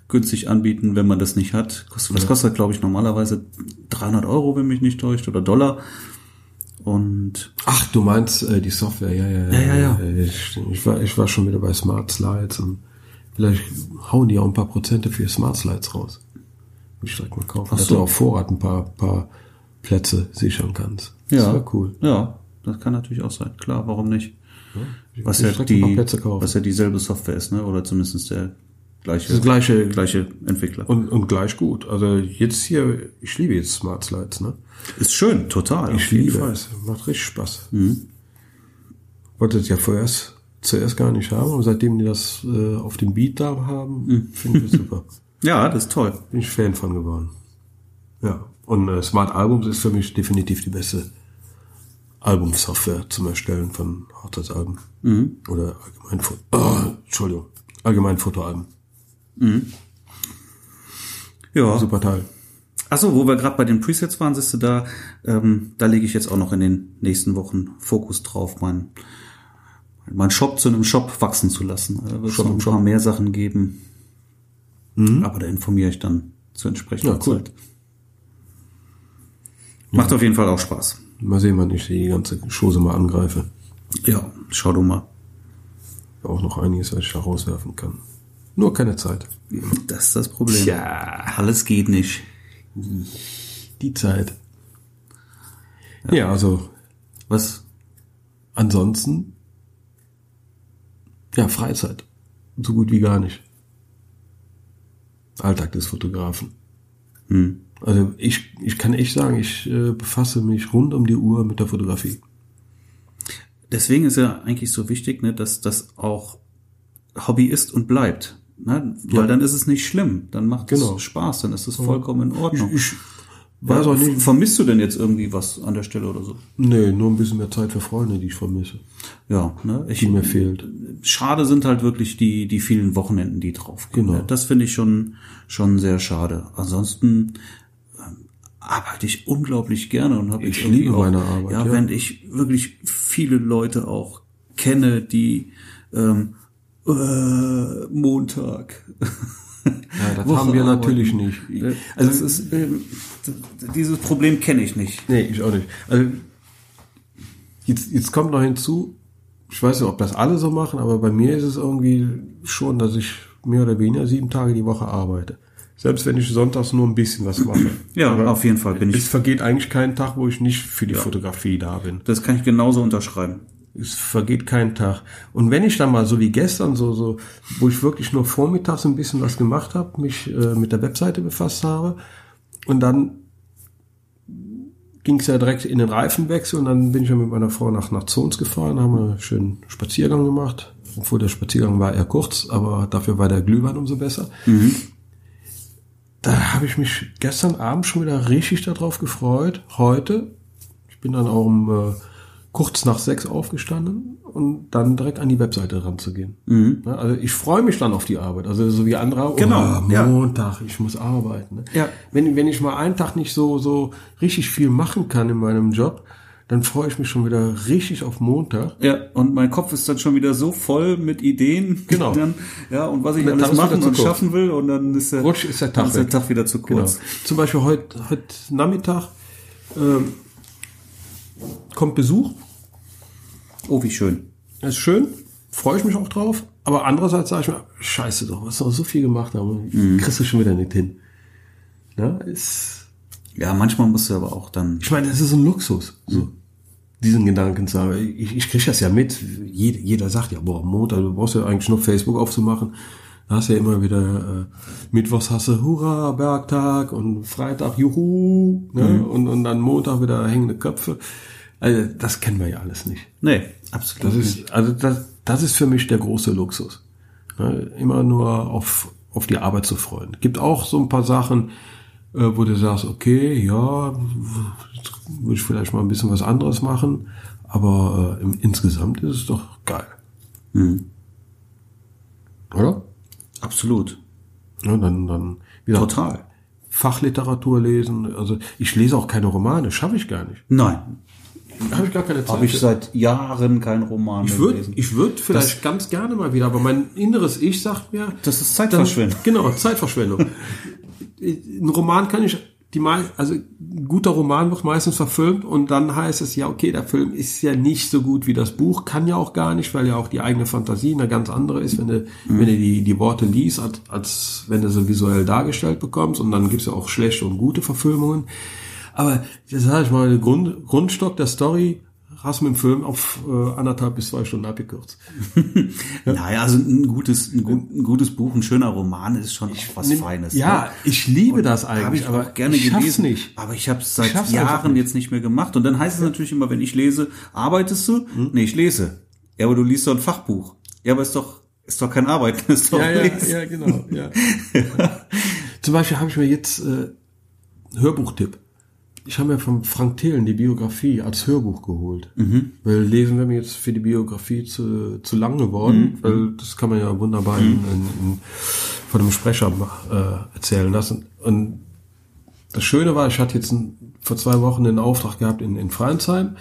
[SPEAKER 1] günstig anbieten, wenn man das nicht hat. Kostet, das kostet, glaube ich, normalerweise 300 Euro, wenn mich nicht täuscht, oder Dollar. Und
[SPEAKER 2] Ach, du meinst äh, die Software, ja, ja,
[SPEAKER 1] Ja, ja, ja.
[SPEAKER 2] Äh, Ich, ich, war, ich war schon wieder bei Smart Slides und vielleicht hauen die auch ein paar Prozente für Smart Slides raus. Ich direkt mal kaufen.
[SPEAKER 1] Ach
[SPEAKER 2] Dass
[SPEAKER 1] so.
[SPEAKER 2] du auf Vorrat ein paar, paar Plätze sichern kannst.
[SPEAKER 1] ja,
[SPEAKER 2] Das wäre cool.
[SPEAKER 1] Ja, das kann natürlich auch sein. Klar, warum nicht?
[SPEAKER 2] Ich
[SPEAKER 1] Was ja, die, was ja dieselbe Software ist, ne? Oder zumindest der gleiche,
[SPEAKER 2] Das gleiche,
[SPEAKER 1] gleiche Entwickler.
[SPEAKER 2] und, und gleich gut. Also jetzt hier, ich liebe jetzt Smart Slides, ne?
[SPEAKER 1] ist schön, total.
[SPEAKER 2] Ich liebe es. Macht richtig Spaß. Wollte es ja vorerst, zuerst gar nicht haben, aber seitdem die das äh, auf dem Beat da haben, finde ich das super.
[SPEAKER 1] Ja, das ist toll.
[SPEAKER 2] Bin ich Fan von geworden. Ja. Und äh, Smart Albums ist für mich definitiv die beste Albumsoftware zum Erstellen von Hochzeitsalben. Oder allgemein. Oh, Entschuldigung. Allgemein Fotoalben.
[SPEAKER 1] Ja.
[SPEAKER 2] Super Teil.
[SPEAKER 1] Achso, wo wir gerade bei den Presets waren, siehst du da, ähm, da lege ich jetzt auch noch in den nächsten Wochen Fokus drauf, mein, mein Shop zu einem Shop wachsen zu lassen. Da wird es noch ein paar
[SPEAKER 2] Shop.
[SPEAKER 1] mehr Sachen geben. Aber da informiere ich dann zu entsprechender
[SPEAKER 2] Ja, cool.
[SPEAKER 1] Zeit. Macht auf jeden Fall auch Spaß.
[SPEAKER 2] Mal sehen, wann ich die ganze Chose mal angreife.
[SPEAKER 1] Ja, schau du mal.
[SPEAKER 2] Auch noch einiges, was ich da rauswerfen kann. Nur keine Zeit.
[SPEAKER 1] Das ist das Problem.
[SPEAKER 2] Ja.
[SPEAKER 1] Alles geht nicht.
[SPEAKER 2] Die Zeit. Ja, also
[SPEAKER 1] Was?
[SPEAKER 2] ansonsten, ja, Freizeit. So gut wie gar nicht. Alltag des Fotografen.
[SPEAKER 1] Hm.
[SPEAKER 2] Also ich, ich kann echt sagen, ich äh, befasse mich rund um die Uhr mit der Fotografie.
[SPEAKER 1] Deswegen ist ja eigentlich so wichtig, ne, dass das auch Hobby ist und bleibt. Ne? Weil
[SPEAKER 2] Ja.
[SPEAKER 1] dann ist es nicht schlimm. Dann macht
[SPEAKER 2] Genau.
[SPEAKER 1] es Spaß, dann ist es vollkommen in Ordnung.
[SPEAKER 2] Ich weiß auch nicht.
[SPEAKER 1] Vermisst du denn jetzt irgendwie was an der Stelle oder so?
[SPEAKER 2] Nee, nur ein bisschen mehr Zeit für Freunde, die ich vermisse.
[SPEAKER 1] Ja, ne? Ich,
[SPEAKER 2] Die mir fehlt.
[SPEAKER 1] schade sind halt wirklich die, die vielen Wochenenden, die draufgehen.
[SPEAKER 2] Genau.
[SPEAKER 1] Ne? Das finde ich schon, schon sehr schade. Ansonsten arbeite ich unglaublich gerne und habe
[SPEAKER 2] Ich
[SPEAKER 1] irgendwie
[SPEAKER 2] liebe
[SPEAKER 1] auch,
[SPEAKER 2] meine Arbeit,
[SPEAKER 1] Ja,
[SPEAKER 2] ja.
[SPEAKER 1] wenn ich wirklich viele Leute auch kenne, die ähm, äh, Montag.
[SPEAKER 2] Ja, das
[SPEAKER 1] Woche
[SPEAKER 2] haben wir
[SPEAKER 1] arbeiten.
[SPEAKER 2] natürlich nicht.
[SPEAKER 1] Also das ist, ähm, dieses Problem kenne ich nicht.
[SPEAKER 2] Nee, ich auch nicht. Also jetzt, jetzt kommt noch hinzu, ich weiß nicht, ob das alle so machen, aber bei mir ist es irgendwie schon, dass ich mehr oder weniger sieben Tage die Woche arbeite. Selbst wenn ich sonntags nur ein bisschen was mache.
[SPEAKER 1] Ja,
[SPEAKER 2] Aber
[SPEAKER 1] auf jeden Fall bin
[SPEAKER 2] Es
[SPEAKER 1] ich.
[SPEAKER 2] vergeht eigentlich kein Tag, wo ich nicht für die Fotografie da bin.
[SPEAKER 1] Das kann ich genauso unterschreiben.
[SPEAKER 2] Es vergeht kein Tag. Und wenn ich dann mal so wie gestern, so, so, wo ich wirklich nur vormittags ein bisschen was gemacht habe, mich äh, mit der Webseite befasst habe und dann ging es ja direkt in den Reifenwechsel und dann bin ich ja mit meiner Frau nach, nach Zons gefahren, haben einen schönen Spaziergang gemacht. Obwohl der Spaziergang war eher kurz, aber dafür war der Glühwein umso besser.
[SPEAKER 1] Mhm.
[SPEAKER 2] Da habe ich mich gestern Abend schon wieder richtig darauf gefreut. Heute, ich bin dann auch um äh, kurz nach sechs aufgestanden und dann direkt an die Webseite ranzugehen.
[SPEAKER 1] Mhm.
[SPEAKER 2] Ja, Also ich freue mich dann auf die Arbeit. Also so wie andere,
[SPEAKER 1] Genau,
[SPEAKER 2] oh,
[SPEAKER 1] ja.
[SPEAKER 2] Montag, ich muss arbeiten. Ne?
[SPEAKER 1] Ja.
[SPEAKER 2] Wenn, wenn ich mal einen Tag nicht so, so richtig viel machen kann in meinem Job, dann freue ich mich schon wieder richtig auf Montag.
[SPEAKER 1] Ja, und mein Kopf ist dann schon wieder so voll mit Ideen.
[SPEAKER 2] Genau.
[SPEAKER 1] Dann, ja, und was ich
[SPEAKER 2] Dann
[SPEAKER 1] alles machen und schaffen will und dann ist der,
[SPEAKER 2] Rutsch ist der Tag
[SPEAKER 1] ist der. Tag wieder zu
[SPEAKER 2] Genau.
[SPEAKER 1] kurz.
[SPEAKER 2] Zum Beispiel heute, heute Nachmittag ähm, kommt Besuch.
[SPEAKER 1] Oh, wie schön.
[SPEAKER 2] Das ist schön, freue ich mich auch drauf. Aber andererseits sage ich mir, scheiße doch, was wir so viel gemacht haben,
[SPEAKER 1] Mhm.
[SPEAKER 2] kriegst du schon wieder nicht hin. Ja, ist,
[SPEAKER 1] Ja, manchmal musst du aber auch dann,
[SPEAKER 2] ich meine, das ist ein Luxus, so diesen Gedanken zu haben. Ich, ich kriege das ja mit. Jeder, jeder sagt ja, boah, Montag, du brauchst ja eigentlich nur Facebook aufzumachen. Da hast du ja immer wieder, äh, Mittwochs hast du Hurra, Bergtag und Freitag Juhu, ne? und, und dann Montag wieder hängende Köpfe. Also, das kennen wir ja alles nicht.
[SPEAKER 1] nee, absolut
[SPEAKER 2] Das
[SPEAKER 1] nicht.
[SPEAKER 2] ist, also das, das ist für mich der große Luxus. Ne, Immer nur auf, auf die Arbeit zu freuen. Gibt auch so ein paar Sachen, wo du sagst, okay, ja, jetzt würde ich vielleicht mal ein bisschen was anderes machen, aber äh, im, insgesamt ist es doch geil.
[SPEAKER 1] Mhm.
[SPEAKER 2] Oder?
[SPEAKER 1] Absolut.
[SPEAKER 2] Ja, dann, dann wieder
[SPEAKER 1] Total.
[SPEAKER 2] Fachliteratur lesen. Also ich lese auch keine Romane, schaffe ich gar nicht.
[SPEAKER 1] Nein.
[SPEAKER 2] Habe ich gar keine Zeit.
[SPEAKER 1] Habe ich seit Jahren keinen Roman
[SPEAKER 2] Ich
[SPEAKER 1] mehr
[SPEAKER 2] würde
[SPEAKER 1] gelesen.
[SPEAKER 2] ich würd vielleicht ganz gerne mal wieder, aber mein inneres Ich sagt mir,
[SPEAKER 1] Das ist Zeitverschwendung.
[SPEAKER 2] Dann, genau, Zeitverschwendung. Ein Roman kann ich, die mei- also ein guter Roman wird meistens verfilmt und dann heißt es ja, okay, der Film ist ja nicht so gut wie das Buch, kann ja auch gar nicht, weil ja auch die eigene Fantasie eine ganz andere ist, wenn du, wenn du die, die Worte liest, als, als wenn du sie visuell dargestellt bekommst und dann gibt's ja auch schlechte und gute Verfilmungen. Aber das sage ich mal, der Grund, Grundstock der Story hast du mit dem Film auf äh, anderthalb bis zwei Stunden abgekürzt.
[SPEAKER 1] Naja, also ein gutes, ein, gut, ein gutes Buch, ein schöner Roman ist schon auch was
[SPEAKER 2] Nimm-
[SPEAKER 1] Feines.
[SPEAKER 2] Ja,
[SPEAKER 1] ne?
[SPEAKER 2] ich liebe das eigentlich,
[SPEAKER 1] Habe ich
[SPEAKER 2] aber
[SPEAKER 1] auch gerne
[SPEAKER 2] ich schaff's
[SPEAKER 1] gelesen.
[SPEAKER 2] nicht.
[SPEAKER 1] Aber ich habe es seit Jahren
[SPEAKER 2] nicht.
[SPEAKER 1] jetzt nicht mehr gemacht. Und dann heißt es natürlich immer, wenn ich lese, arbeitest du?
[SPEAKER 2] Hm?
[SPEAKER 1] Nee, ich lese. Ja, aber du liest doch ein Fachbuch. Ja, aber ist doch, ist doch kein Arbeiten, ist doch
[SPEAKER 2] Ja, ja, ja, genau. Ja. Zum Beispiel habe ich mir jetzt äh, Hörbuchtipp. Ich habe mir von Frank Thelen die Biografie als Hörbuch geholt.
[SPEAKER 1] Mhm.
[SPEAKER 2] Weil lesen wäre mir jetzt für die Biografie zu, zu lang geworden,
[SPEAKER 1] Mhm.
[SPEAKER 2] weil das kann man ja wunderbar in, in, in, von einem Sprecher äh, erzählen lassen. Und das Schöne war, ich hatte jetzt ein, vor zwei Wochen einen Auftrag gehabt in, in Freinsheim,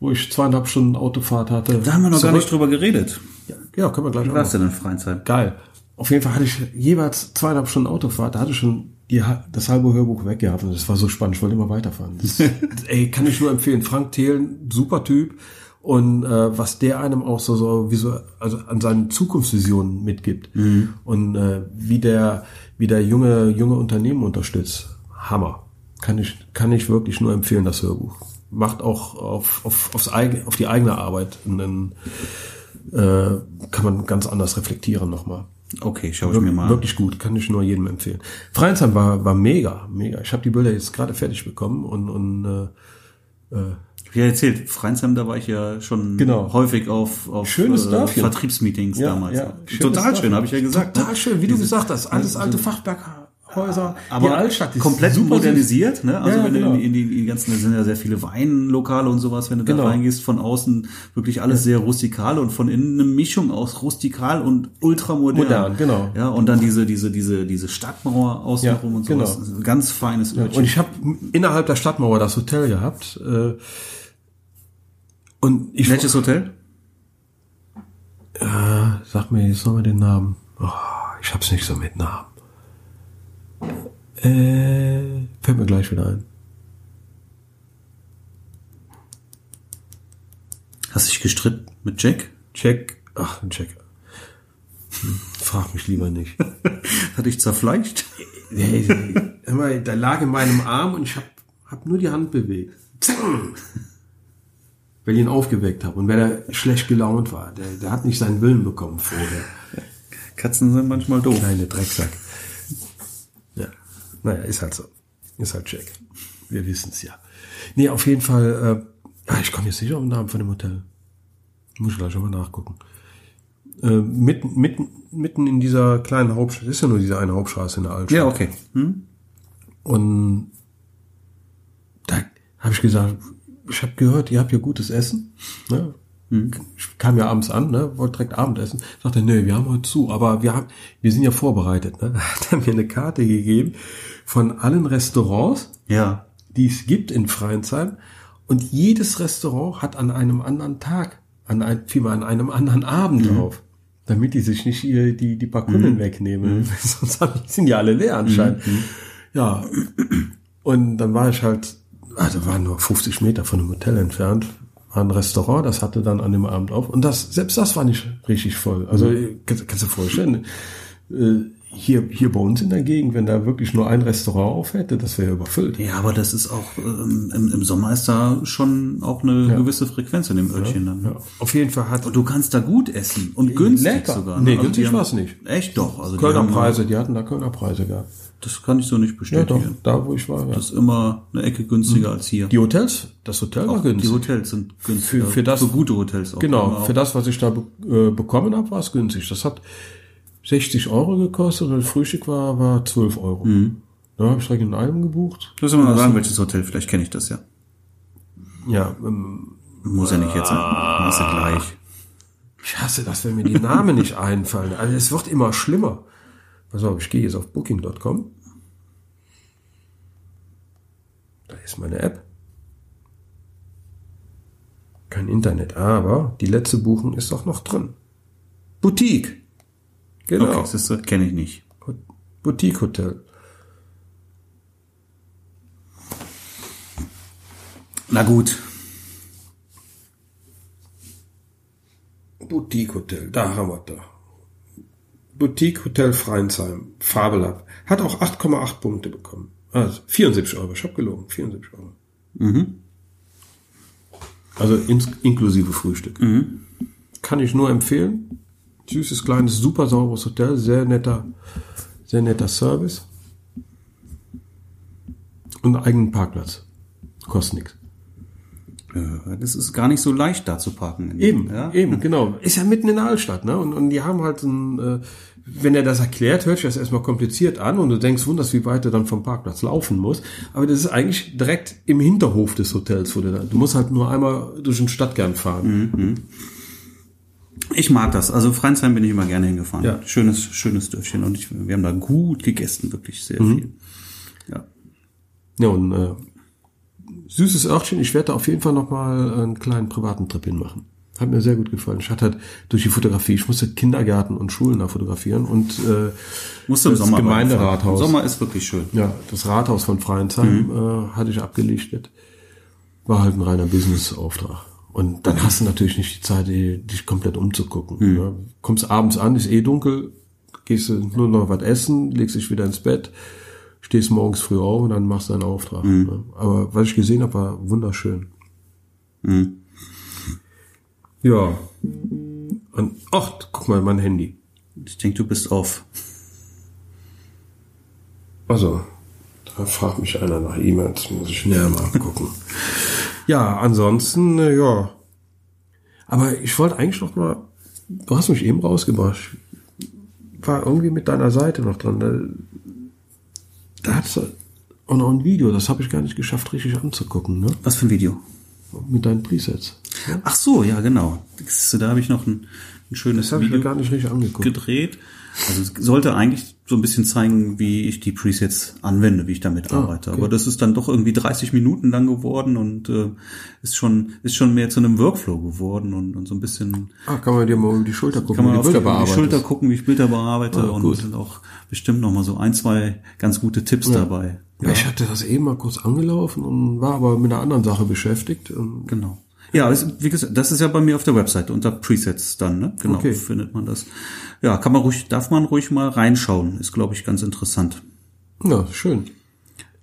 [SPEAKER 2] wo ich zweieinhalb Stunden Autofahrt hatte.
[SPEAKER 1] Da haben wir noch gar
[SPEAKER 2] Zurück-
[SPEAKER 1] nicht drüber geredet.
[SPEAKER 2] Ja, ja, können wir gleich
[SPEAKER 1] Wie
[SPEAKER 2] auch
[SPEAKER 1] war
[SPEAKER 2] noch.
[SPEAKER 1] es denn in Freizeit?
[SPEAKER 2] Geil. Auf jeden Fall hatte ich jeweils zweieinhalb Stunden Autofahrt. Da hatte ich schon die, das halbe Hörbuch weggehabt und das war so spannend. Ich wollte immer weiterfahren. Das, ey, kann ich nur empfehlen. Frank Thelen, super Typ. Und äh, was der einem auch so, so wie so also an seinen Zukunftsvisionen mitgibt und äh, wie der wie der junge junge Unternehmen unterstützt, Hammer. Kann ich kann ich wirklich nur empfehlen das Hörbuch. Macht auch auf auf aufs eigene, auf die eigene Arbeit und dann äh, kann man ganz anders reflektieren nochmal.
[SPEAKER 1] Okay, schau ich mir mal an.
[SPEAKER 2] Wirklich gut, kann ich nur jedem empfehlen. Freinsheim war, war mega, mega. Ich habe die Bilder jetzt gerade fertig bekommen und, und äh, äh,
[SPEAKER 1] Ja, erzählt, Freinsheim, da war ich ja schon
[SPEAKER 2] Genau.
[SPEAKER 1] häufig auf, auf
[SPEAKER 2] Schönes Dörfchen.
[SPEAKER 1] Vertriebsmeetings
[SPEAKER 2] ja,
[SPEAKER 1] damals.
[SPEAKER 2] ja, schönes
[SPEAKER 1] Total
[SPEAKER 2] Dorf.
[SPEAKER 1] schön, habe ich ja gesagt.
[SPEAKER 2] Total
[SPEAKER 1] ne?
[SPEAKER 2] schön, wie du
[SPEAKER 1] Diese-
[SPEAKER 2] gesagt hast. Alles alte Fachwerkhäuser.
[SPEAKER 1] aber
[SPEAKER 2] die Altstadt ist
[SPEAKER 1] komplett
[SPEAKER 2] super
[SPEAKER 1] modernisiert, ne? Also
[SPEAKER 2] Ja,
[SPEAKER 1] wenn
[SPEAKER 2] genau.
[SPEAKER 1] du in, die, in die ganzen, da sind ja sehr viele Weinlokale und sowas, wenn du
[SPEAKER 2] Genau.
[SPEAKER 1] da reingehst, von außen wirklich alles sehr rustikal und von innen eine Mischung aus rustikal und ultramodern.
[SPEAKER 2] Modern, genau.
[SPEAKER 1] Ja, und dann diese, diese, diese, diese Stadtmauer außenrum
[SPEAKER 2] Ja,
[SPEAKER 1] und sowas.
[SPEAKER 2] genau.
[SPEAKER 1] Ganz feines Örtchen.
[SPEAKER 2] Und ich habe innerhalb der Stadtmauer das Hotel gehabt. Äh, und ich
[SPEAKER 1] Welches Hotel?
[SPEAKER 2] Äh, sag mir jetzt nochmal den Namen. Oh, ich hab's nicht so mit Namen. Äh, fällt mir gleich wieder ein.
[SPEAKER 1] Hast dich gestritten mit Jack?
[SPEAKER 2] Check. Ach, ein Check. Hm, Frag mich lieber nicht.
[SPEAKER 1] Hat dich zerfleischt?
[SPEAKER 2] Hör mal, der lag in meinem Arm und ich hab, hab nur die Hand bewegt. Weil ich ihn aufgeweckt habe. Und wer da schlecht gelaunt war, der, der hat nicht seinen Willen bekommen vorher.
[SPEAKER 1] Katzen sind manchmal doof.
[SPEAKER 2] Kleine Drecksack. Ja. Naja, ist halt so. Ist halt Check. wir wissen es ja. Nee, auf jeden Fall, äh, ich komme jetzt nicht auf den Namen von dem Hotel. Muss ich gleich schon mal nachgucken. Äh, mitten, mitten, mitten in dieser kleinen Hauptstraße, ist ja nur diese eine Hauptstraße in der Altstadt.
[SPEAKER 1] Ja, okay. Hm?
[SPEAKER 2] Und da habe ich gesagt, ich habe gehört, ihr habt hier gutes Essen. Ne? Ich kam ja abends an, ne, wollte direkt Abendessen. Sagte, nee, wir haben heute zu, aber wir haben, wir sind ja vorbereitet. Ne? Hat er mir eine Karte gegeben von allen Restaurants,
[SPEAKER 1] Ja.
[SPEAKER 2] die es gibt in Freinsheim. Und jedes Restaurant hat an einem anderen Tag, an ein, vielmehr an einem anderen Abend auf. Damit die sich nicht ihr, die, die paar Kunden wegnehmen. Sonst hab ich- sind ja alle leer anscheinend. Ja. Und dann war ich halt, also waren nur 50 Meter von dem Hotel entfernt, war ein Restaurant, das hatte dann an dem Abend auf. Und das, selbst das war nicht richtig voll. Also, kannst, kannst du dir vorstellen, äh, hier, hier bei uns in der Gegend, wenn da wirklich nur ein Restaurant auf hätte, das wäre überfüllt.
[SPEAKER 1] Ja, aber das ist auch, ähm, im, im Sommer ist da schon auch eine gewisse Frequenz in dem Örtchen dann. ne?
[SPEAKER 2] Ja, auf jeden Fall hat
[SPEAKER 1] Und du kannst da gut essen und günstig
[SPEAKER 2] Lecker.
[SPEAKER 1] sogar.
[SPEAKER 2] Nee,
[SPEAKER 1] Also
[SPEAKER 2] günstig
[SPEAKER 1] die haben-
[SPEAKER 2] war's nicht.
[SPEAKER 1] Echt doch. Also die
[SPEAKER 2] Kölner
[SPEAKER 1] haben,
[SPEAKER 2] Preise, die hatten da Kölner Preise gehabt.
[SPEAKER 1] Das kann ich so nicht
[SPEAKER 2] Ja, doch,
[SPEAKER 1] bestätigen.
[SPEAKER 2] da wo ich war. Ja.
[SPEAKER 1] Das ist immer eine Ecke günstiger als hier.
[SPEAKER 2] Die Hotels, das Hotel war
[SPEAKER 1] auch die
[SPEAKER 2] günstig.
[SPEAKER 1] Hotels sind günstiger.
[SPEAKER 2] Für- für das-
[SPEAKER 1] für gute Hotels auch.
[SPEAKER 2] Genau, für das, was ich da be äh, bekommen habe, war es günstig. Das hat 60 Euro gekostet und das Frühstück war, war 12 Euro. Da habe ich direkt in einem gebucht.
[SPEAKER 1] Müssen wir mal sagen, welches Hotel, vielleicht kenne ich das ja.
[SPEAKER 2] Ja, ähm,
[SPEAKER 1] Muss ja nicht jetzt sein. Machst du gleich.
[SPEAKER 2] ich hasse das, wenn mir die Namen nicht einfallen. Also es wird immer schlimmer. Pass auf, ich gehe jetzt auf booking.com. Da ist meine App. Kein Internet, aber die letzte Buchung ist auch noch drin. Boutique. Genau.
[SPEAKER 1] Okay, das kenne ich nicht.
[SPEAKER 2] Boutique Hotel.
[SPEAKER 1] Na gut.
[SPEAKER 2] Boutique Hotel, da haben wir da. Boutique Hotel Freinsheim, fabelhaft. Hat auch 8,8 Punkte bekommen. Also 74 Euro, ich hab gelogen, 74 Euro. Also ins, inklusive Frühstück. Kann ich nur empfehlen. Süßes, kleines, super saures Hotel, sehr netter, sehr netter Service. Und einen eigenen Parkplatz. Kostet nichts.
[SPEAKER 1] Das ist gar nicht so leicht, da zu parken.
[SPEAKER 2] Eben,
[SPEAKER 1] Ja?
[SPEAKER 2] eben, genau. Ist ja mitten in der Altstadt, ne? Und, und die haben halt ein, äh, wenn er das erklärt, hört sich das erstmal kompliziert an und du denkst, wunderst, wie weit du dann vom Parkplatz laufen musst. Aber das ist eigentlich direkt im Hinterhof des Hotels, wo du da, du musst halt nur einmal durch den Stadtkern fahren.
[SPEAKER 1] Ich mag das. Also Freinsheim bin ich immer gerne hingefahren.
[SPEAKER 2] Ja.
[SPEAKER 1] Schönes, schönes Dörfchen. Und ich, wir haben da gut gegessen, wirklich sehr viel. Ja.
[SPEAKER 2] Ja, und äh, süßes Örtchen, ich werde da auf jeden Fall nochmal einen kleinen privaten Trip hinmachen. Hat mir sehr gut gefallen. Ich hatte halt durch die Fotografie, ich musste Kindergärten und Schulen da fotografieren und äh,
[SPEAKER 1] Musst du im
[SPEAKER 2] das
[SPEAKER 1] Sommer
[SPEAKER 2] Gemeinderathaus.
[SPEAKER 1] Im Sommer ist wirklich schön.
[SPEAKER 2] Ja, das Rathaus von Freinsheim
[SPEAKER 1] Mhm.
[SPEAKER 2] äh, hatte ich abgelichtet. War halt ein reiner Business-Auftrag. Und dann hast du natürlich nicht die Zeit, dich komplett umzugucken.
[SPEAKER 1] Mhm.
[SPEAKER 2] Ne? Kommst abends an, ist eh dunkel, gehst du nur noch was essen, legst dich wieder ins Bett, stehst morgens früh auf und dann machst du deinen Auftrag.
[SPEAKER 1] Mhm.
[SPEAKER 2] Ne? Aber was ich gesehen habe, war wunderschön.
[SPEAKER 1] Mhm.
[SPEAKER 2] Ja. Und, ach, guck mal, mein Handy.
[SPEAKER 1] Ich denke, du bist auf.
[SPEAKER 2] Also, da fragt mich einer nach E-Mails, muss ich näher mal gucken. ja, ansonsten, äh, ja. Aber ich wollte eigentlich noch mal, du hast mich eben rausgebracht. Ich war irgendwie mit deiner Seite noch dran. Da, da hat's auch noch ein Video, das habe ich gar nicht geschafft, richtig anzugucken, ne?
[SPEAKER 1] Was für ein Video?
[SPEAKER 2] Mit deinen Presets.
[SPEAKER 1] Ach so, ja, genau. Da habe ich noch ein, ein schönes
[SPEAKER 2] Das habe ich
[SPEAKER 1] Video
[SPEAKER 2] gar nicht richtig angeguckt.
[SPEAKER 1] gedreht. Also es sollte eigentlich so ein bisschen zeigen, wie ich die Presets anwende, wie ich damit arbeite.
[SPEAKER 2] Ah, okay.
[SPEAKER 1] Aber das ist dann doch irgendwie 30 Minuten lang geworden und äh, ist schon ist schon mehr zu einem Workflow geworden und, und so ein bisschen
[SPEAKER 2] Ah, kann man dir mal über die Schulter gucken,
[SPEAKER 1] kann man
[SPEAKER 2] wie Bilder
[SPEAKER 1] auf die. Schulter gucken, wie ich Bilder bearbeite
[SPEAKER 2] Ah,
[SPEAKER 1] und sind auch bestimmt noch mal so ein, zwei ganz gute Tipps dabei.
[SPEAKER 2] Ja. Ich hatte das eben mal kurz angelaufen und war aber mit einer anderen Sache beschäftigt. Und
[SPEAKER 1] Genau. Ja, das, wie gesagt, das ist ja bei mir auf der Webseite unter Presets dann, ne? Genau,
[SPEAKER 2] Okay.
[SPEAKER 1] findet man das. Ja, kann man ruhig, darf man ruhig mal reinschauen. Ist, glaube ich, ganz interessant.
[SPEAKER 2] ja, schön.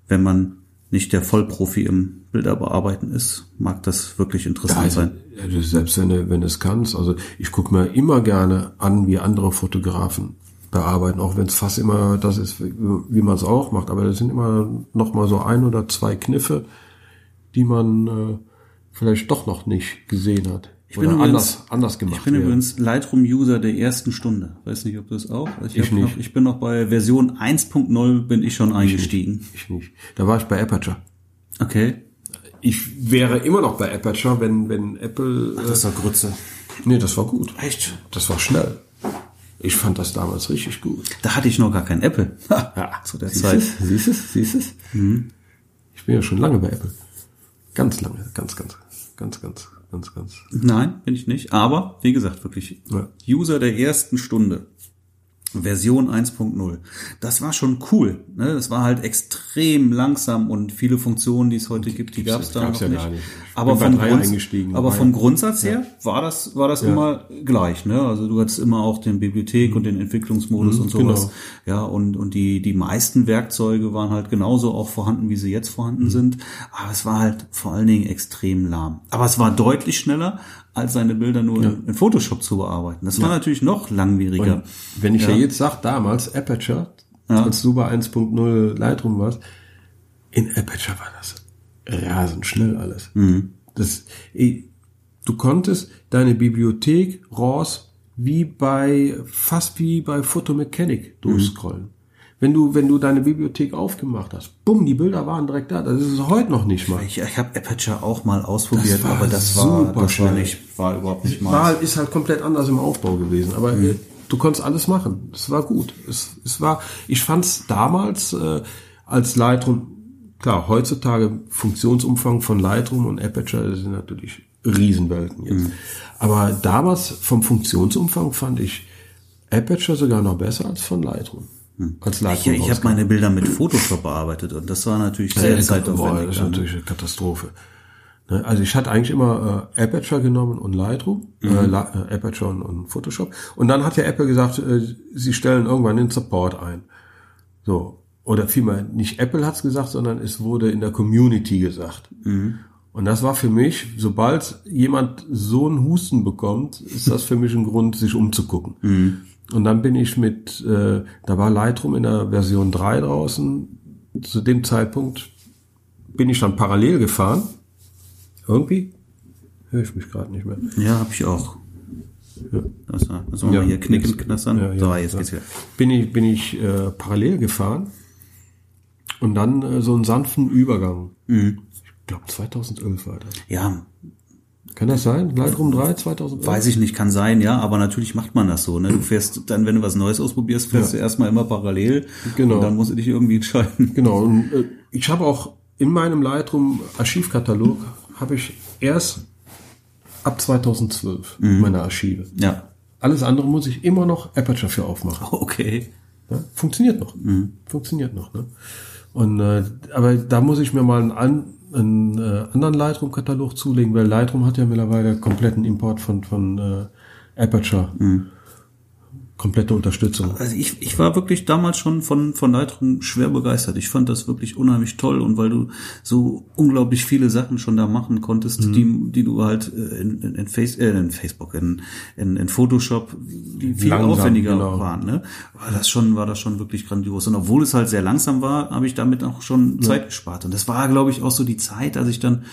[SPEAKER 1] Wenn man nicht der Vollprofi im Bilderbearbeiten ist, mag das wirklich interessant
[SPEAKER 2] Also,
[SPEAKER 1] sein.
[SPEAKER 2] also selbst wenn du, wenn du es kannst, also ich gucke mir immer gerne an, wie andere Fotografen bearbeiten, auch wenn es fast immer das ist, wie, wie man es auch macht. Aber das sind immer noch mal so ein oder zwei Kniffe, die man äh, vielleicht doch noch nicht gesehen hat.
[SPEAKER 1] Ich bin übrigens-
[SPEAKER 2] anders, anders gemacht
[SPEAKER 1] Ich bin übrigens Lightroom-User der ersten Stunde. Weiß nicht, ob du das auch?
[SPEAKER 2] Ich
[SPEAKER 1] hab
[SPEAKER 2] nicht.
[SPEAKER 1] Noch, ich bin noch bei Version 1.0 bin ich schon eingestiegen.
[SPEAKER 2] Ich nicht. Da war ich bei Aperture.
[SPEAKER 1] Okay.
[SPEAKER 2] Ich wäre immer noch bei Aperture, wenn, wenn Apple. Äh,
[SPEAKER 1] ist doch Grütze.
[SPEAKER 2] nee, das war gut.
[SPEAKER 1] Echt?
[SPEAKER 2] Das war schnell. Ich fand das damals richtig gut.
[SPEAKER 1] Da hatte ich noch gar kein Apple.
[SPEAKER 2] Ja,
[SPEAKER 1] zu der
[SPEAKER 2] siehst
[SPEAKER 1] Zeit.
[SPEAKER 2] es? Siehst es? Siehst es? Ich bin ja schon lange bei Apple. Ganz lange. Ganz, ganz, ganz, ganz, ganz, ganz.
[SPEAKER 1] Nein, bin ich nicht. Aber, wie gesagt, wirklich
[SPEAKER 2] Ja.
[SPEAKER 1] User der ersten Stunde. Version 1.0. Das war schon cool. Ne? Das war halt extrem langsam und viele Funktionen, die es heute gibt, die gab es da
[SPEAKER 2] gab's
[SPEAKER 1] noch
[SPEAKER 2] ja
[SPEAKER 1] nicht.
[SPEAKER 2] gar nicht.
[SPEAKER 1] Aber
[SPEAKER 2] drei
[SPEAKER 1] Grunds aber vom Grundsatz her war das, war das immer gleich. Ne? Also du hattest immer auch den Bibliothek und den Entwicklungsmodus und sowas.
[SPEAKER 2] genau.
[SPEAKER 1] Ja, und, und die, die meisten Werkzeuge waren halt genauso auch vorhanden, wie sie jetzt vorhanden
[SPEAKER 2] Mhm.
[SPEAKER 1] sind. Aber es war halt vor allen Dingen extrem lahm. Aber es war deutlich schneller, als seine Bilder nur in, in Photoshop zu bearbeiten. Das war natürlich noch langwieriger.
[SPEAKER 2] Und wenn ich ja, jetzt sag, damals Aperture, als du bei 1.0 Lightroom warst, in Aperture war das rasend schnell alles. Das, eh, du konntest deine Bibliothek RAWs wie bei, fast wie bei Photomechanic durchscrollen. Wenn du, wenn du deine Bibliothek aufgemacht hast, bumm, die Bilder waren direkt da. Das ist heute noch nicht mal.
[SPEAKER 1] Ich, ich habe Aperture auch mal ausprobiert,
[SPEAKER 2] Das war
[SPEAKER 1] aber das war,
[SPEAKER 2] super
[SPEAKER 1] das war
[SPEAKER 2] schnell.
[SPEAKER 1] nicht, war überhaupt nicht
[SPEAKER 2] War
[SPEAKER 1] mal.
[SPEAKER 2] halt, ist halt komplett anders im Aufbau gewesen. Aber
[SPEAKER 1] Mhm.
[SPEAKER 2] äh, du konntest alles machen. Es war gut. Es, es war, ich fand's damals äh, als Lightroom, klar, heutzutage Funktionsumfang von Lightroom und Aperture sind natürlich Riesenwelten jetzt.
[SPEAKER 1] Mhm.
[SPEAKER 2] Aber damals vom Funktionsumfang fand ich Aperture sogar noch besser als von Lightroom. Als
[SPEAKER 1] Ich,
[SPEAKER 2] Lightroom
[SPEAKER 1] ich habe
[SPEAKER 2] rauskam.
[SPEAKER 1] meine Bilder mit Photoshop bearbeitet und das war natürlich sehr
[SPEAKER 2] Ja,
[SPEAKER 1] zeitaufwendig.
[SPEAKER 2] das ist natürlich eine Katastrophe. Ne, Also ich hatte eigentlich immer äh, Aperture genommen und Lightroom,
[SPEAKER 1] Mhm.
[SPEAKER 2] äh, La- äh, Aperture und, und Photoshop. Und dann hat ja Apple gesagt, äh, sie stellen irgendwann den Support ein. So. Oder vielmehr, nicht Apple hat's gesagt, sondern es wurde in der Community gesagt.
[SPEAKER 1] Mhm.
[SPEAKER 2] Und das war für mich, sobald jemand so einen Husten bekommt, ist das für mich ein Grund, sich umzugucken.
[SPEAKER 1] Mhm.
[SPEAKER 2] Und dann bin ich mit, äh, da war Lightroom in der Version 3 draußen. Zu dem Zeitpunkt bin ich dann parallel gefahren. Irgendwie höre ich mich gerade nicht mehr.
[SPEAKER 1] Ja, habe ich auch. Das war, das wir
[SPEAKER 2] Ja,
[SPEAKER 1] hier knicken,
[SPEAKER 2] jetzt-
[SPEAKER 1] knastern.
[SPEAKER 2] ja, ja,
[SPEAKER 1] so, jetzt
[SPEAKER 2] ja.
[SPEAKER 1] geht's wieder.
[SPEAKER 2] Bin ich, bin ich äh, parallel gefahren und dann äh, so einen sanften Übergang.
[SPEAKER 1] Mhm.
[SPEAKER 2] Ich glaube 2011 war das.
[SPEAKER 1] Ja,
[SPEAKER 2] Kann das sein? Lightroom 3 2011?
[SPEAKER 1] weiß ich nicht, kann sein, ja, aber natürlich macht man das so. Ne? Du fährst dann, wenn du was Neues ausprobierst, fährst du erstmal immer parallel.
[SPEAKER 2] Genau.
[SPEAKER 1] Und dann musst du dich irgendwie entscheiden.
[SPEAKER 2] Genau, und äh, ich habe auch in meinem Lightroom Archivkatalog habe ich erst ab 2012 meine Archive.
[SPEAKER 1] Ja.
[SPEAKER 2] Alles andere muss ich immer noch Aperture für aufmachen.
[SPEAKER 1] Okay.
[SPEAKER 2] Ja, funktioniert noch. Funktioniert noch. Ne? Und äh, aber da muss ich mir mal einen, an, einen äh, anderen Lightroom-Katalog zulegen, weil Lightroom hat ja mittlerweile kompletten Import von von äh, Aperture. Komplette Unterstützung.
[SPEAKER 1] Also ich, ich war wirklich damals schon von, von Lightroom schwer begeistert. Ich fand das wirklich unheimlich toll und weil du so unglaublich viele Sachen schon da machen konntest,
[SPEAKER 2] Mhm.
[SPEAKER 1] die, die du halt äh, in, in, in, Face, äh, in Facebook, in, in, in Photoshop, die viel
[SPEAKER 2] Langsam,
[SPEAKER 1] aufwendiger
[SPEAKER 2] genau.
[SPEAKER 1] waren, ne? War das schon, war das schon wirklich grandios. Und obwohl es halt sehr langsam war, habe ich damit auch schon Zeit gespart. Und das war, glaube ich, auch so die Zeit, als ich dann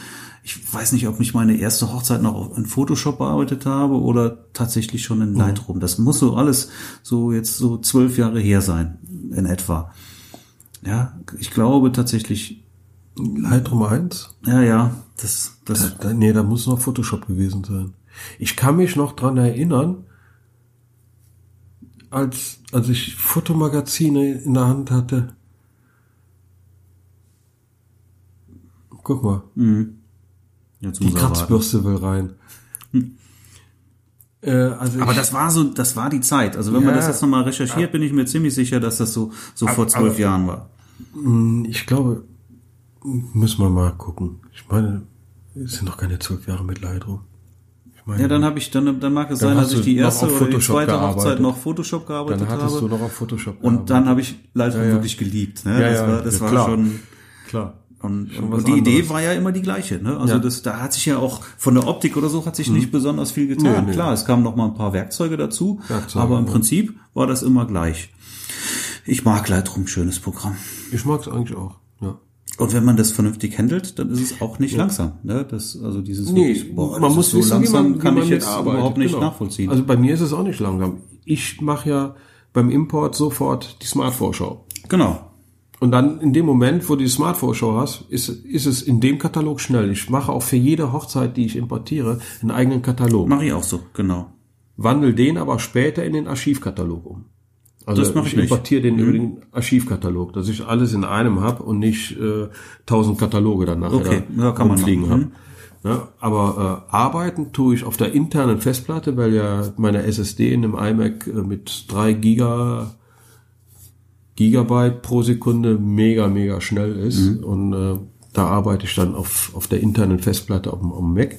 [SPEAKER 1] ich weiß nicht, ob ich meine erste Hochzeit noch in Photoshop bearbeitet habe oder tatsächlich schon in Lightroom. Das muss so alles so jetzt so zwölf Jahre her sein, in etwa. Ja, ich glaube tatsächlich,
[SPEAKER 2] Lightroom 1?
[SPEAKER 1] ja, ja, das, das,
[SPEAKER 2] Da, nee, da muss noch Photoshop gewesen sein. Ich kann mich noch dran erinnern, als, als ich Fotomagazine in der Hand hatte. Guck mal,
[SPEAKER 1] jetzt
[SPEAKER 2] die. Kratzbürste will rein. Äh, also
[SPEAKER 1] Aber
[SPEAKER 2] ich,
[SPEAKER 1] das war so, das war die Zeit. Also wenn man
[SPEAKER 2] Ja.
[SPEAKER 1] das jetzt nochmal recherchiert, bin ich mir ziemlich sicher, dass das so, so vor zwölf Jahren war.
[SPEAKER 2] ich glaube, müssen wir mal gucken. Ich meine, es sind noch keine zwölf Jahre mit Lightroom. Ich meine,
[SPEAKER 1] Ja, dann habe ich, dann, dann mag es
[SPEAKER 2] Dann
[SPEAKER 1] sein, dass ich die erste oder die zweite
[SPEAKER 2] gearbeitet.
[SPEAKER 1] Hochzeit noch Photoshop gearbeitet
[SPEAKER 2] dann hattest
[SPEAKER 1] habe.
[SPEAKER 2] du noch auf Photoshop
[SPEAKER 1] Und dann habe ich Lightroom
[SPEAKER 2] Ja, ja.
[SPEAKER 1] wirklich geliebt. Ne?
[SPEAKER 2] Ja,
[SPEAKER 1] das war, das
[SPEAKER 2] ja,
[SPEAKER 1] war
[SPEAKER 2] klar.
[SPEAKER 1] schon.
[SPEAKER 2] Klar.
[SPEAKER 1] Und, und die Idee
[SPEAKER 2] anderes.
[SPEAKER 1] war ja immer die gleiche. Ne? Also
[SPEAKER 2] Ja.
[SPEAKER 1] das, da hat sich ja auch von der Optik oder so hat sich nicht besonders viel getan.
[SPEAKER 2] Nee, nee.
[SPEAKER 1] Klar, es kamen noch mal ein paar Werkzeuge dazu,
[SPEAKER 2] Werkzeuge,
[SPEAKER 1] aber im
[SPEAKER 2] ja.
[SPEAKER 1] Prinzip war das immer gleich. Ich mag Lightroom, schönes Programm.
[SPEAKER 2] Ich mag es eigentlich auch. Ja.
[SPEAKER 1] Und wenn man das vernünftig handelt, dann ist es auch nicht langsam. Ne? Das, also dieses
[SPEAKER 2] Nee,
[SPEAKER 1] wirklich, boah,
[SPEAKER 2] man muss
[SPEAKER 1] so
[SPEAKER 2] wissen,
[SPEAKER 1] langsam,
[SPEAKER 2] wie man,
[SPEAKER 1] kann
[SPEAKER 2] wie man
[SPEAKER 1] ich jetzt
[SPEAKER 2] mitarbeitet.
[SPEAKER 1] überhaupt nicht
[SPEAKER 2] Genau.
[SPEAKER 1] nachvollziehen.
[SPEAKER 2] Also bei mir ist es auch nicht langsam. Ich mache ja beim Import sofort die Smart-Vorschau.
[SPEAKER 1] genau.
[SPEAKER 2] Und dann in dem Moment, wo du die Smart-Vorschau hast, ist, ist es in dem Katalog schnell. Ich mache auch für jede Hochzeit, die ich importiere, einen eigenen Katalog.
[SPEAKER 1] Mache ich auch so, genau.
[SPEAKER 2] Wandel den aber später in den Archivkatalog um. Also
[SPEAKER 1] Das mach ich
[SPEAKER 2] ich.
[SPEAKER 1] Mhm.
[SPEAKER 2] importiere den über den Archivkatalog, dass ich alles in einem habe und nicht äh, tausend Kataloge dann nachher
[SPEAKER 1] Okay,
[SPEAKER 2] da
[SPEAKER 1] ja, kann man machen.
[SPEAKER 2] habe. Ja, aber äh, arbeiten tue ich auf der internen Festplatte, weil ja meine SSD in dem iMac äh, mit drei Giga Gigabyte pro Sekunde mega, mega schnell ist.
[SPEAKER 1] Mhm.
[SPEAKER 2] Und äh, da arbeite ich dann auf, auf der internen Festplatte auf dem, auf dem Mac.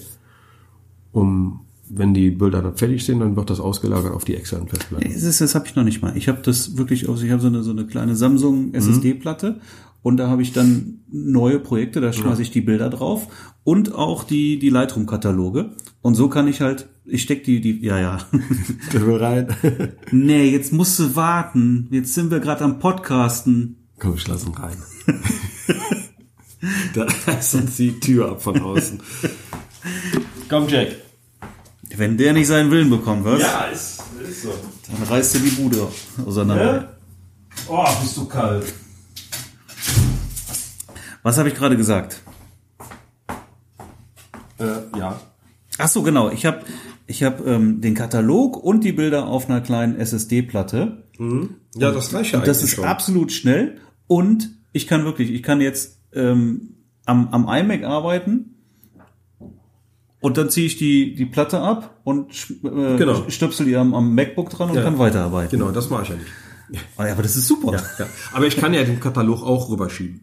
[SPEAKER 2] Um, wenn die Bilder dann fertig sind, dann wird das ausgelagert auf die externen Festplatten.
[SPEAKER 1] Das, ist, das habe ich noch nicht mal. Ich habe das wirklich aus, ich habe so eine, so eine kleine Samsung SSD-Platte und da habe ich dann neue Projekte, da schmeiße ich die Bilder drauf und auch die, die Lightroom-Kataloge. Und so kann ich halt, ich steck die, die, ja, ja.
[SPEAKER 2] Der will rein.
[SPEAKER 1] nee, jetzt musst du warten. Jetzt sind wir gerade am Podcasten.
[SPEAKER 2] Komm, ich lass ihn rein. da ist uns die Tür ab von außen. Komm, Jack.
[SPEAKER 1] Wenn der nicht seinen Willen bekommt, was?
[SPEAKER 2] ist, ist so.
[SPEAKER 1] Dann reißt er die Bude auseinander.
[SPEAKER 2] Oh, bist du kalt.
[SPEAKER 1] Was habe ich gerade gesagt?
[SPEAKER 2] Äh, ja.
[SPEAKER 1] Ach so, genau. Ich habe ich hab, ähm, den Katalog und die Bilder auf einer kleinen SSD-Platte.
[SPEAKER 2] Ja, das reicht ja
[SPEAKER 1] Und das ist
[SPEAKER 2] schon.
[SPEAKER 1] absolut schnell. Und ich kann wirklich, ich kann jetzt ähm, am, am iMac arbeiten und dann ziehe ich die, die Platte ab und äh,
[SPEAKER 2] Genau.
[SPEAKER 1] stöpsel die am, am MacBook dran und
[SPEAKER 2] Ja.
[SPEAKER 1] kann weiterarbeiten.
[SPEAKER 2] Genau, das mache ich ja nicht.
[SPEAKER 1] Ah, ja, Aber das ist super.
[SPEAKER 2] Ja. Aber ich kann ja den Katalog auch rüberschieben.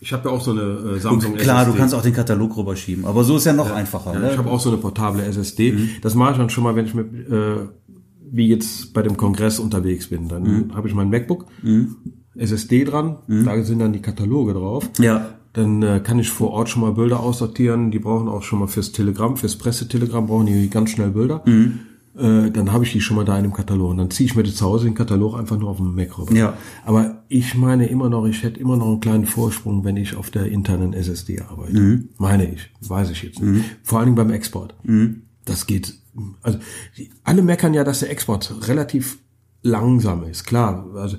[SPEAKER 2] Ich habe ja auch so eine äh, Samsung
[SPEAKER 1] Klar,
[SPEAKER 2] SSD.
[SPEAKER 1] du kannst auch den Katalog rüberschieben, aber so ist ja noch einfacher.
[SPEAKER 2] Ja,
[SPEAKER 1] ne?
[SPEAKER 2] ich habe auch so eine portable SSD. Das mache ich dann schon mal, wenn ich mit, äh, wie jetzt bei dem Kongress unterwegs bin. Dann habe ich mein MacBook, SSD dran, da sind dann die Kataloge drauf.
[SPEAKER 1] ja,
[SPEAKER 2] Dann äh, kann ich vor Ort schon mal Bilder aussortieren. Die brauchen auch schon mal fürs Telegramm, fürs Pressetelegramm brauchen die ganz schnell Bilder. Äh, dann habe ich die schon mal da in dem Katalog. Und dann ziehe ich mir die zu Hause den Katalog einfach nur auf dem Mac rüber.
[SPEAKER 1] Ja.
[SPEAKER 2] Aber ich meine immer noch, ich hätte immer noch einen kleinen Vorsprung, wenn ich auf der internen SSD arbeite. Meine ich, weiß ich jetzt nicht. Vor allen Dingen beim Export. Das geht. Also die, alle meckern ja, dass der Export relativ langsam ist. Klar, also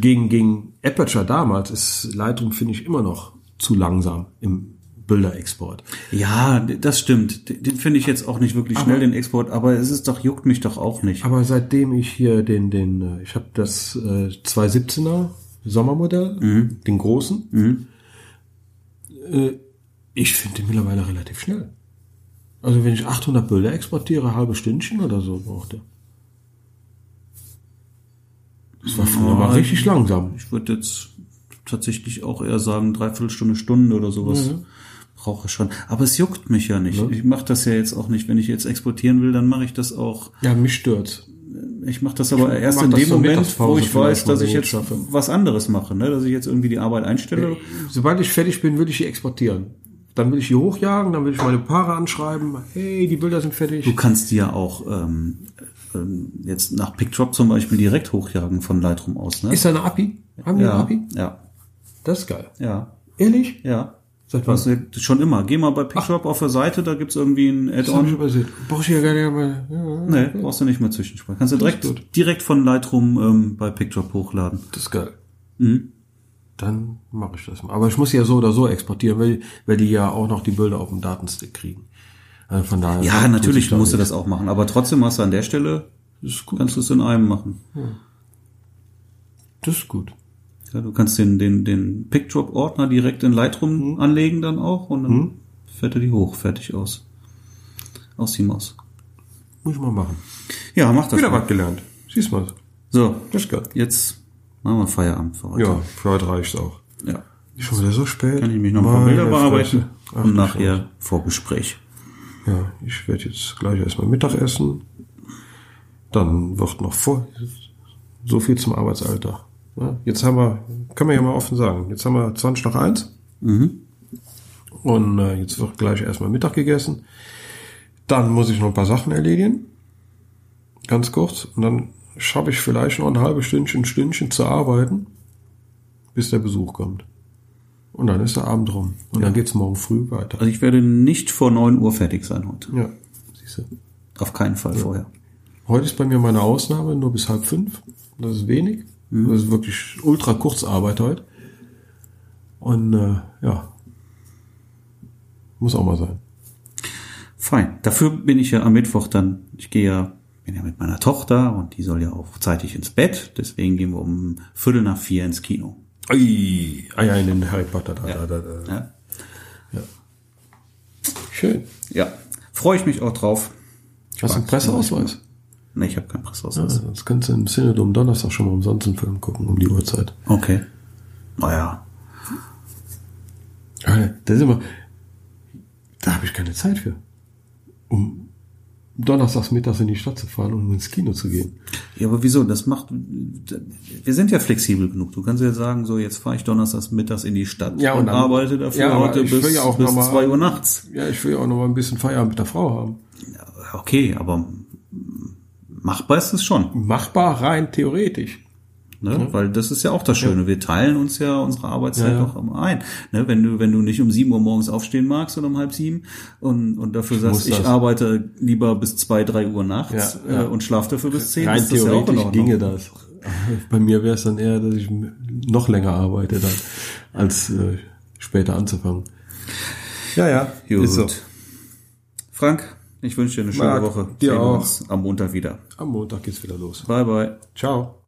[SPEAKER 2] gegen gegen Aperture damals ist Lightroom finde ich immer noch zu langsam im Bilderexport.
[SPEAKER 1] ja, das stimmt. Den den finde ich jetzt auch nicht wirklich schnell, den Export, aber es ist doch, juckt mich doch auch nicht.
[SPEAKER 2] Aber seitdem ich hier den, den, äh, ich habe das äh, 217er Sommermodell, den großen, äh, ich finde den mittlerweile relativ schnell. Also wenn ich 800 Bilder exportiere, halbe Stündchen oder so braucht er. Das war früher mal richtig langsam.
[SPEAKER 1] Ich würde jetzt tatsächlich auch eher sagen, dreiviertel Stunde, Stunde oder sowas. Brauche ich schon. Aber es juckt mich ja nicht. Ich mache das ja jetzt auch nicht. Wenn ich jetzt exportieren will, dann mache ich das auch.
[SPEAKER 2] Ja, mich stört's.
[SPEAKER 1] Ich mache das aber
[SPEAKER 2] Ich
[SPEAKER 1] erst in dem Moment, wo ich weiß, dass ich jetzt
[SPEAKER 2] schaffe.
[SPEAKER 1] was anderes mache, ne? dass ich jetzt irgendwie die Arbeit einstelle.
[SPEAKER 2] Sobald ich fertig bin, will ich die exportieren. Dann will ich die hochjagen, dann will ich meine Paare anschreiben. Hey, die Bilder sind fertig.
[SPEAKER 1] Du kannst die ja auch ähm, ähm, jetzt nach PickDrop zum Beispiel direkt hochjagen von Lightroom aus. Ne?
[SPEAKER 2] Ist da eine API? Haben die eine
[SPEAKER 1] ja,
[SPEAKER 2] API?
[SPEAKER 1] ja,
[SPEAKER 2] Das ist geil.
[SPEAKER 1] ja,
[SPEAKER 2] Ehrlich?
[SPEAKER 1] ja.
[SPEAKER 2] Seit wann?
[SPEAKER 1] Was, schon immer. Geh mal bei PickDrop auf der Seite, da gibt's irgendwie ein
[SPEAKER 2] Das
[SPEAKER 1] Add-on.
[SPEAKER 2] Brauchst du ja gar nicht mehr. Ja,
[SPEAKER 1] Nee, brauchst du nicht mehr zwischenspeichern. Kannst du direkt, direkt von Lightroom ähm, bei PickDrop hochladen.
[SPEAKER 2] das ist geil.
[SPEAKER 1] Mhm.
[SPEAKER 2] Dann mache ich das mal. Aber ich muss ja so oder so exportieren, weil, weil die ja auch noch die Bilder auf dem Datenstick kriegen. Also von daher.
[SPEAKER 1] Ja, natürlich
[SPEAKER 2] da
[SPEAKER 1] musst du das auch machen. Aber trotzdem hast du an der Stelle,
[SPEAKER 2] Das ist gut.
[SPEAKER 1] kannst du es in einem machen.
[SPEAKER 2] Das ist gut.
[SPEAKER 1] Ja, du kannst den, den, den PickDrop-Ordner direkt in Lightroom
[SPEAKER 2] Mhm.
[SPEAKER 1] anlegen dann auch und dann fährt er die hoch. Fertig aus. Aus die Maus.
[SPEAKER 2] Muss ich mal machen.
[SPEAKER 1] Ja, mach das
[SPEAKER 2] Wieder was gelernt. Siehst mal.
[SPEAKER 1] So,
[SPEAKER 2] Das ist geil.
[SPEAKER 1] jetzt machen wir Feierabend für heute.
[SPEAKER 2] Ja, für heute reicht's auch.
[SPEAKER 1] ja.
[SPEAKER 2] Schon wieder so spät.
[SPEAKER 1] Kann ich mich noch ein paar Bilder bearbeiten.
[SPEAKER 2] Ach,
[SPEAKER 1] und nachher Vorgespräch.
[SPEAKER 2] Ja, ich werde jetzt gleich erstmal Mittag essen. Dann wird noch vor so viel zum Arbeitsalltag. Ja, jetzt haben wir, kann man ja mal offen sagen, jetzt haben wir 20 nach 1.
[SPEAKER 1] Mhm.
[SPEAKER 2] Und äh, jetzt wird gleich erstmal Mittag gegessen. Dann muss ich noch ein paar Sachen erledigen. Ganz kurz. Und dann schaffe ich vielleicht noch ein halbes Stündchen, Stündchen zu arbeiten, bis der Besuch kommt. Und dann ist der Abend rum. Und dann geht's morgen früh weiter.
[SPEAKER 1] Also ich werde nicht vor 9 Uhr fertig sein heute.
[SPEAKER 2] Ja, siehst du.
[SPEAKER 1] Auf keinen Fall vorher.
[SPEAKER 2] Heute ist bei mir meine Ausnahme, nur bis halb fünf. Das ist wenig. Das ist wirklich ultra Kurzarbeit heute. Und äh, ja, muss auch mal sein.
[SPEAKER 1] Fein. Dafür bin ich ja am Mittwoch dann, ich gehe ja, bin ja mit meiner Tochter und die soll ja auch zeitig ins Bett. Deswegen gehen wir um Viertel nach vier ins Kino.
[SPEAKER 2] Ah ja, in den Harry Potter. Da, da, da, da.
[SPEAKER 1] Ja.
[SPEAKER 2] Ja. Schön.
[SPEAKER 1] ja. Freue ich mich auch drauf.
[SPEAKER 2] Hast du einen Presseausweis?
[SPEAKER 1] Nee, ich habe keinen Presseausweis.
[SPEAKER 2] Also, das kannst du im Cinedom Donnerstag schon mal umsonst einen Film gucken, um die Uhrzeit.
[SPEAKER 1] Okay. Naja.
[SPEAKER 2] Ah, Das ist immer, da habe ich keine Zeit für. Um donnerstags mittags in die Stadt zu fahren, um ins Kino zu gehen.
[SPEAKER 1] Ja, aber wieso? Das macht. Wir sind ja flexibel genug. Du kannst ja sagen, so jetzt fahre ich donnerstags mittags in die Stadt
[SPEAKER 2] Ja, und
[SPEAKER 1] und,
[SPEAKER 2] dann-
[SPEAKER 1] arbeite dafür
[SPEAKER 2] Ja,
[SPEAKER 1] heute
[SPEAKER 2] ich
[SPEAKER 1] bis,
[SPEAKER 2] will ja auch
[SPEAKER 1] bis
[SPEAKER 2] mal-
[SPEAKER 1] zwei Uhr nachts.
[SPEAKER 2] Ja, ich will ja auch noch mal ein bisschen Feierabend mit der Frau haben.
[SPEAKER 1] Okay, aber machbar ist es schon.
[SPEAKER 2] Machbar rein theoretisch.
[SPEAKER 1] Ne? Weil das ist ja auch das Schöne. Wir teilen uns ja unsere Arbeitszeit
[SPEAKER 2] Ja, ja.
[SPEAKER 1] auch immer ein. Ne? Wenn du, wenn du nicht um sieben Uhr morgens aufstehen magst oder um halb sieben und, und dafür
[SPEAKER 2] muss
[SPEAKER 1] sagst, ich
[SPEAKER 2] das.
[SPEAKER 1] arbeite lieber bis zwei, drei Uhr nachts. Äh, und schlaf dafür bis zehn,
[SPEAKER 2] Rein
[SPEAKER 1] das
[SPEAKER 2] theoretisch
[SPEAKER 1] Ordnung.
[SPEAKER 2] ginge das. Bei mir wäre es dann eher, dass ich noch länger arbeite dann, als äh, später anzufangen. Ja, ja.
[SPEAKER 1] Gut.
[SPEAKER 2] Ist so.
[SPEAKER 1] Frank, ich wünsche dir eine schöne
[SPEAKER 2] Marc,
[SPEAKER 1] Woche.
[SPEAKER 2] dir
[SPEAKER 1] Sehen
[SPEAKER 2] auch.
[SPEAKER 1] uns am Montag wieder.
[SPEAKER 2] Am Montag geht's wieder los.
[SPEAKER 1] Bye, bye.
[SPEAKER 2] Ciao.